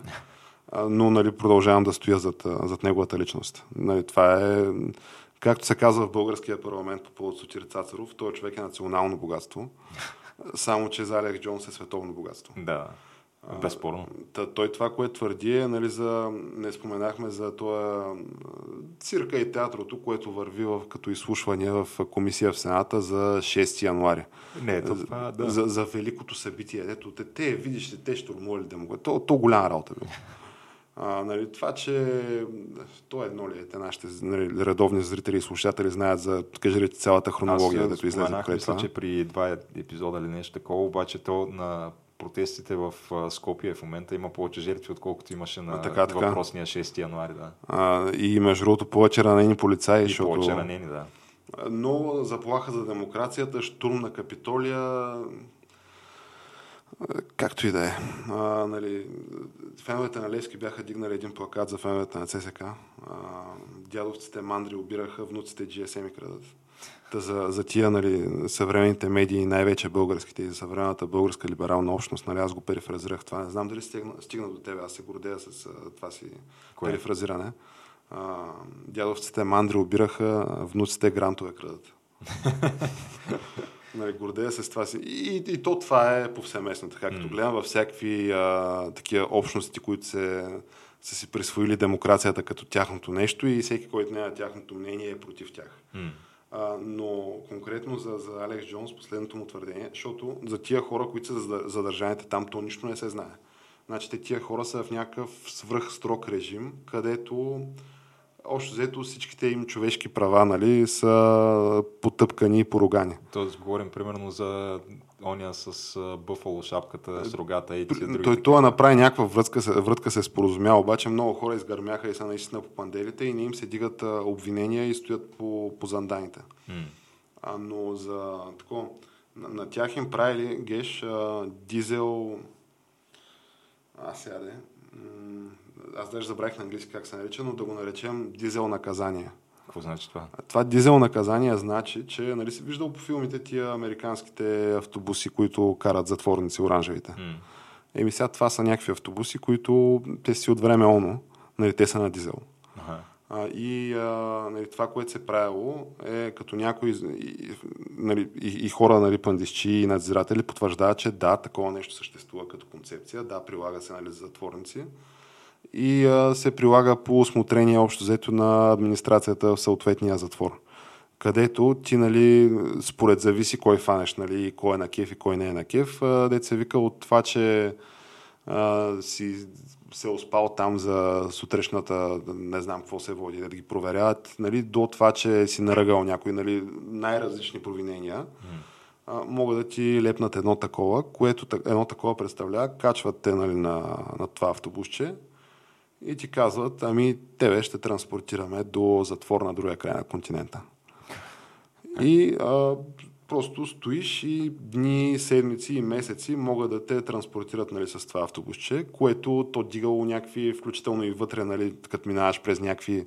А, но нали, продължавам да стоя зад, зад неговата личност. Нали, това е, както се казва в българския парламент по повод Сотир Цацаров, той човек е национално богатство. Само, че за Алекс Джонс е световно богатство. Да. Безспорно. Та, той това, което твърди е, нали, за, не споменахме за това цирка и театрото, което върви в, като изслушване в комисия в Сената за 6 януари. Не, това, да. За, за великото събитие. Ето, те, те видиш ли, те штурмували демократ. То, то голяма работа било. А, нали, това, че то едно ли е, те нашите нали, редовни зрители и слушатели знаят за, кажи ли, цялата хронология, да излезе това. че при два епизода или нещо такова, обаче то на протестите в Скопия в момента има повече жертви, отколкото имаше на така, така. въпросния 6 януари. Да. А, и между другото повече ранени полицаи. И защото... повече ранени, да. Но заплаха за демокрацията, штурм на Капитолия, както и да е. А, нали, феновете на Левски бяха дигнали един плакат за феновете на ЦСК. А, дядовците мандри обираха, внуците GSM и крадат. Та за, за тия нали, съвременните медии, най-вече българските и за съвременната българска либерална общност, нали, аз го перифразирах това. Не знам дали стигна, стигна до тебе, аз се гордея с а, това си Кое? перифразиране. А, дядовците мандри обираха, внуците грантове крадат. нали, гордея се с това си. И, и, и то това е повсеместно, така като гледам във всякакви а, такива общности, които се, са си присвоили демокрацията като тяхното нещо и всеки, който няма тяхното мнение е против тях. Mm. А, но конкретно за, за Алекс Джонс последното му твърдение, защото за тия хора, които са задържаните там, то нищо не се знае. Значи те тия хора са в някакъв свръх строг режим, където общо взето всичките им човешки права нали, са потъпкани и поругани. Тоест говорим примерно за оня с бъфало шапката, с рогата и тия други. Той това направи някаква врътка, врътка се споразумя, обаче много хора изгърмяха и са наистина по панделите и не им се дигат обвинения и стоят по, по занданите. Mm. А, но за тако, на, на тях им правили геш а, дизел а сега де, аз даже забравих на английски как се нарича, но да го наречем дизел наказание. Какво значи това? Това дизел наказание значи, че нали си виждал по филмите тия американските автобуси, които карат затворници оранжевите. Mm. Еми сега това са някакви автобуси, които те си от време оно, нали, те са на дизел. Ага. А, и а, нали, това, което се правило е като някои и, нали, и, и хора, нали, пандисчи и надзиратели потвърждават, че да, такова нещо съществува като концепция, да, прилага се нали, за затворници и а, се прилага по осмотрение общо взето на администрацията в съответния затвор. Където ти, нали, според зависи кой фанеш, нали, кой е на кеф и кой не е на кеф, деца вика от това, че а, си се успал там за сутрешната, не знам какво се води, да ги проверяват, нали, до това, че си наръгал някои нали, най-различни провинения, mm. могат да ти лепнат едно такова, което едно такова представлява, качват те нали, на, на това автобусче и ти казват, ами тебе ще транспортираме до затвор на другия край на континента. И а, просто стоиш и дни, седмици и месеци могат да те транспортират нали, с това автобусче, което то дигало някакви, включително и вътре, нали, като минаваш през някакви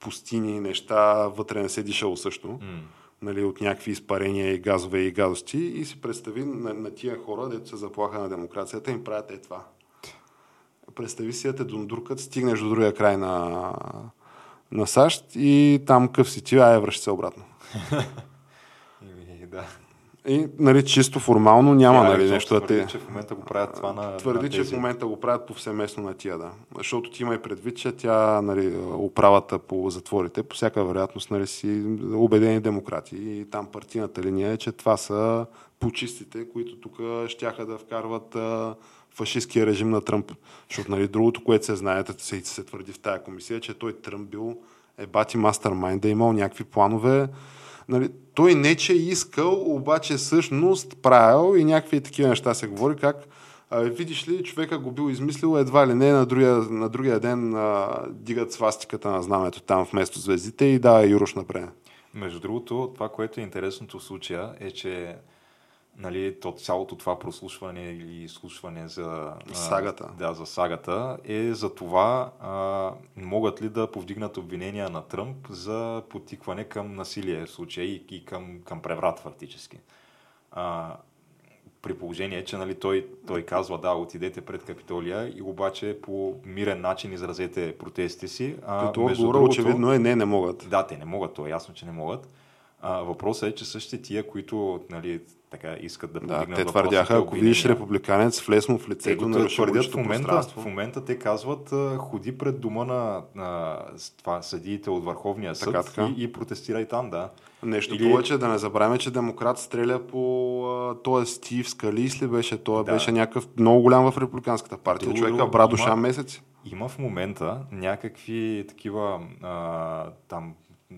пустини, неща, вътре не се дишало също. Mm. Нали, от някакви изпарения и газове и гадости и си представи на, на тия хора, дето се заплаха на демокрацията, им правят е това. Представи си да те дундуркат, стигнеш до другия край на, на САЩ и там къв си ти, ай, връщи се обратно. да. И, нали, чисто формално няма yeah, нали, нещо да те... че в момента го правят това на Твърди, на тези. че в момента го правят повсеместно на тия, да. Защото ти има и предвид, че тя, нали, управата по затворите, по всяка вероятност, нали, си убедени демократи. И там партийната линия е, че това са почистите, които тук щяха да вкарват а, фашистския режим на Тръмп. Защото, нали, другото, което се знае, се, се твърди в тая комисия, че той Тръмп бил е бати мастермайнд, да е имал някакви планове Нали, той не, че е искал, обаче всъщност правил и някакви такива неща се говори, как а, видиш ли, човека го бил измислил едва ли не на другия, на другия ден а, дигат свастиката на знамето там вместо звездите и да, Юрош напред. Между другото, това, което е интересното в случая е, че нали, то, цялото това прослушване или изслушване за сагата. Да, за сагата е за това а, могат ли да повдигнат обвинения на Тръмп за потикване към насилие в случая и, и към, към преврат фактически. А, при положение, че нали, той, той казва да, отидете пред Капитолия и обаче по мирен начин изразете протестите си. А, Като отговора очевидно е не, не могат. Да, те не могат, то е ясно, че не могат. А, въпросът е, че същите тия, които нали, така искат да повдигнат да, те твърдяха, ако видиш републиканец, влез му в лицето, на твърдят в момента, в момента те казват, ходи пред дома на, на това, съдиите от Върховния съд така, така. И, и протестирай там, да. Нещо Или... повече, да не забравяме, че демократ стреля по... Той е Стив Скалис ли беше? Той да. беше някакъв много голям в републиканската партия. Друго, Човека бра душа месеци. Има в момента някакви такива а, там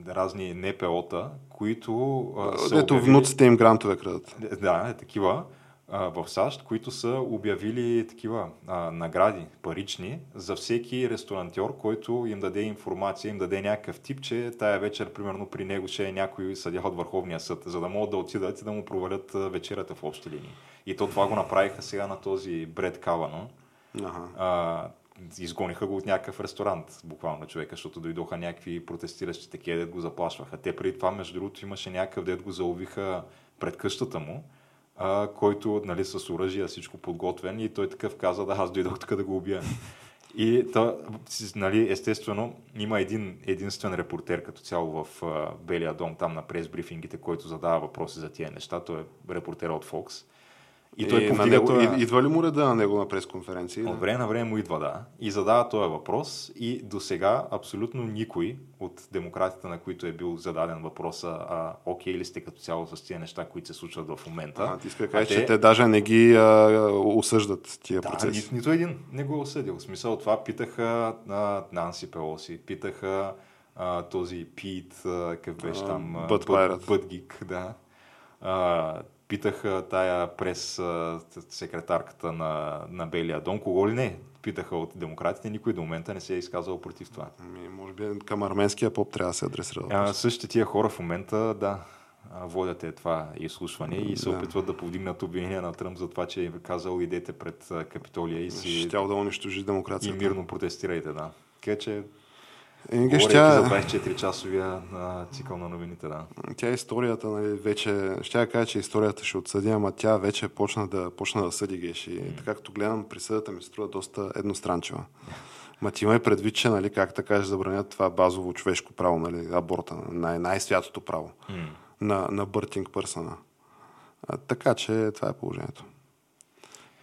разни НПО-та, които... А, Ето обявили... внуците им грантове крадат. Да, е такива а, в САЩ, които са обявили такива а, награди парични за всеки ресторантьор, който им даде информация, им даде някакъв тип, че тая вечер, примерно, при него ще е някой съдя от Върховния съд, за да могат да отидат и да му провалят вечерята в общи линии. И то това го направиха сега на този Бред Кавано. Ага. А, изгониха го от някакъв ресторант, буквално човека, защото дойдоха някакви протестиращи такива, дед го заплашваха. Те преди това, между другото, имаше някакъв, дед го заловиха пред къщата му, а, който нали, с оръжие всичко подготвен и той такъв каза, да, аз дойдох тук да го убия. И то, нали, естествено, има един единствен репортер като цяло в uh, Белия дом, там на прес-брифингите, който задава въпроси за тия неща. Той е репортер от Fox. И той е, повдига него, това... Идва ли му реда на него на пресконференции? От време на време му идва, да. И задава този въпрос и до сега абсолютно никой от демократите, на които е бил зададен въпроса, а, окей ли сте като цяло с тия неща, които се случват в момента. А, ти иска да кажеш, те... че те даже не ги а, осъждат тия да, процеси. Ни, нито един не го е осъдил. В смисъл това питаха на Нанси Пелоси, питаха а, този Пит, какъв беше там? Бъдгик, да. А, питаха тая през секретарката на, на Белия дом, кого ли не? Питаха от демократите, никой до момента не се е изказал против това. Ми, може би към арменския поп трябва да се адресира. А, същите тия хора в момента, да, водят е това изслушване и се да. опитват да повдигнат обвинения на Тръмп за това, че е казал идете пред Капитолия и си... Щял да унищожи демокрацията. И мирно протестирайте, да. Така че Говорейки тя... за 24-часовия цикъл на новините, да. Тя историята, нали, вече, ще я кажа, че историята ще отсъди, ама тя вече почна да, почна да съди геш. И mm. така като гледам, присъдата ми струва доста едностранчива. Ма ти има предвид, че, нали, как така кажеш, забранят това базово човешко право, нали, аборта, най- най-святото право mm. на, на бъртинг пърсона. А, така че това е положението.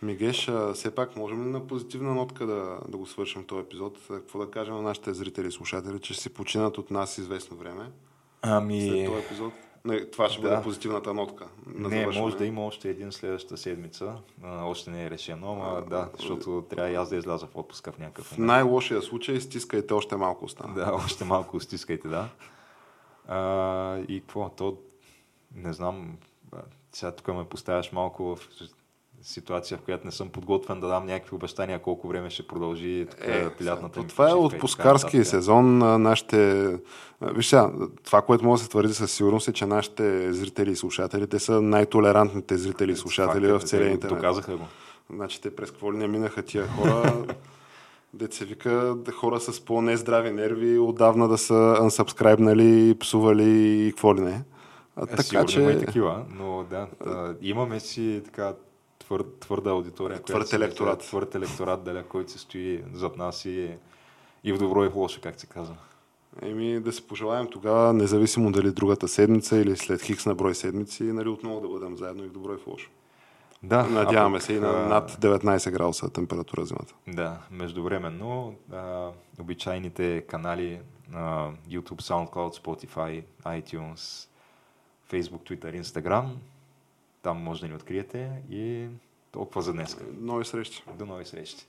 Мигеш, все пак можем ли на позитивна нотка да, да го свършим този епизод? Какво да кажем на нашите зрители и слушатели, че си починат от нас известно време? Ами, след този епизод? Не, това ще да. бъде позитивната нотка. На не, завършване. може да има още един следващата седмица. А, още не е решено, но да, защото трябва и аз да изляза в отпуска в някакъв В най-лошия случай стискайте още малко остана. Да, още малко стискайте, да. А, и какво? То, не знам, сега тук ме поставяш малко в ситуация, в която не съм подготвен да дам някакви обещания колко време ще продължи тук, е, лятната ми Това е отпускарски сезон. на Нашите... Виж сега, това, което може да се твърди със сигурност е, че нашите зрители и слушатели, те са най-толерантните зрители и слушатели в целия интернет. Доказаха го. Значи те през какво ли не минаха тия хора? Деца вика, хора с по-нездрави нерви отдавна да са unsubscribe, псували и какво ли не. А, е, така, че... има и такива, но да, да, имаме си така твър, твърда аудитория. Твърд електорат. Твърд електорат, даля, който се стои зад нас и, и в добро и в лошо, как се казва. Еми да се пожелаем тогава, независимо дали другата седмица или след хикс на брой седмици, нали, отново да бъдем заедно и в добро и в лошо. Да, Надяваме пък, се и на над 19 градуса температура зимата. Да, междувременно а, обичайните канали на YouTube, SoundCloud, Spotify, iTunes, Facebook, Twitter, Instagram там може да ни откриете и толкова за днес. Нови срещи. До нови срещи.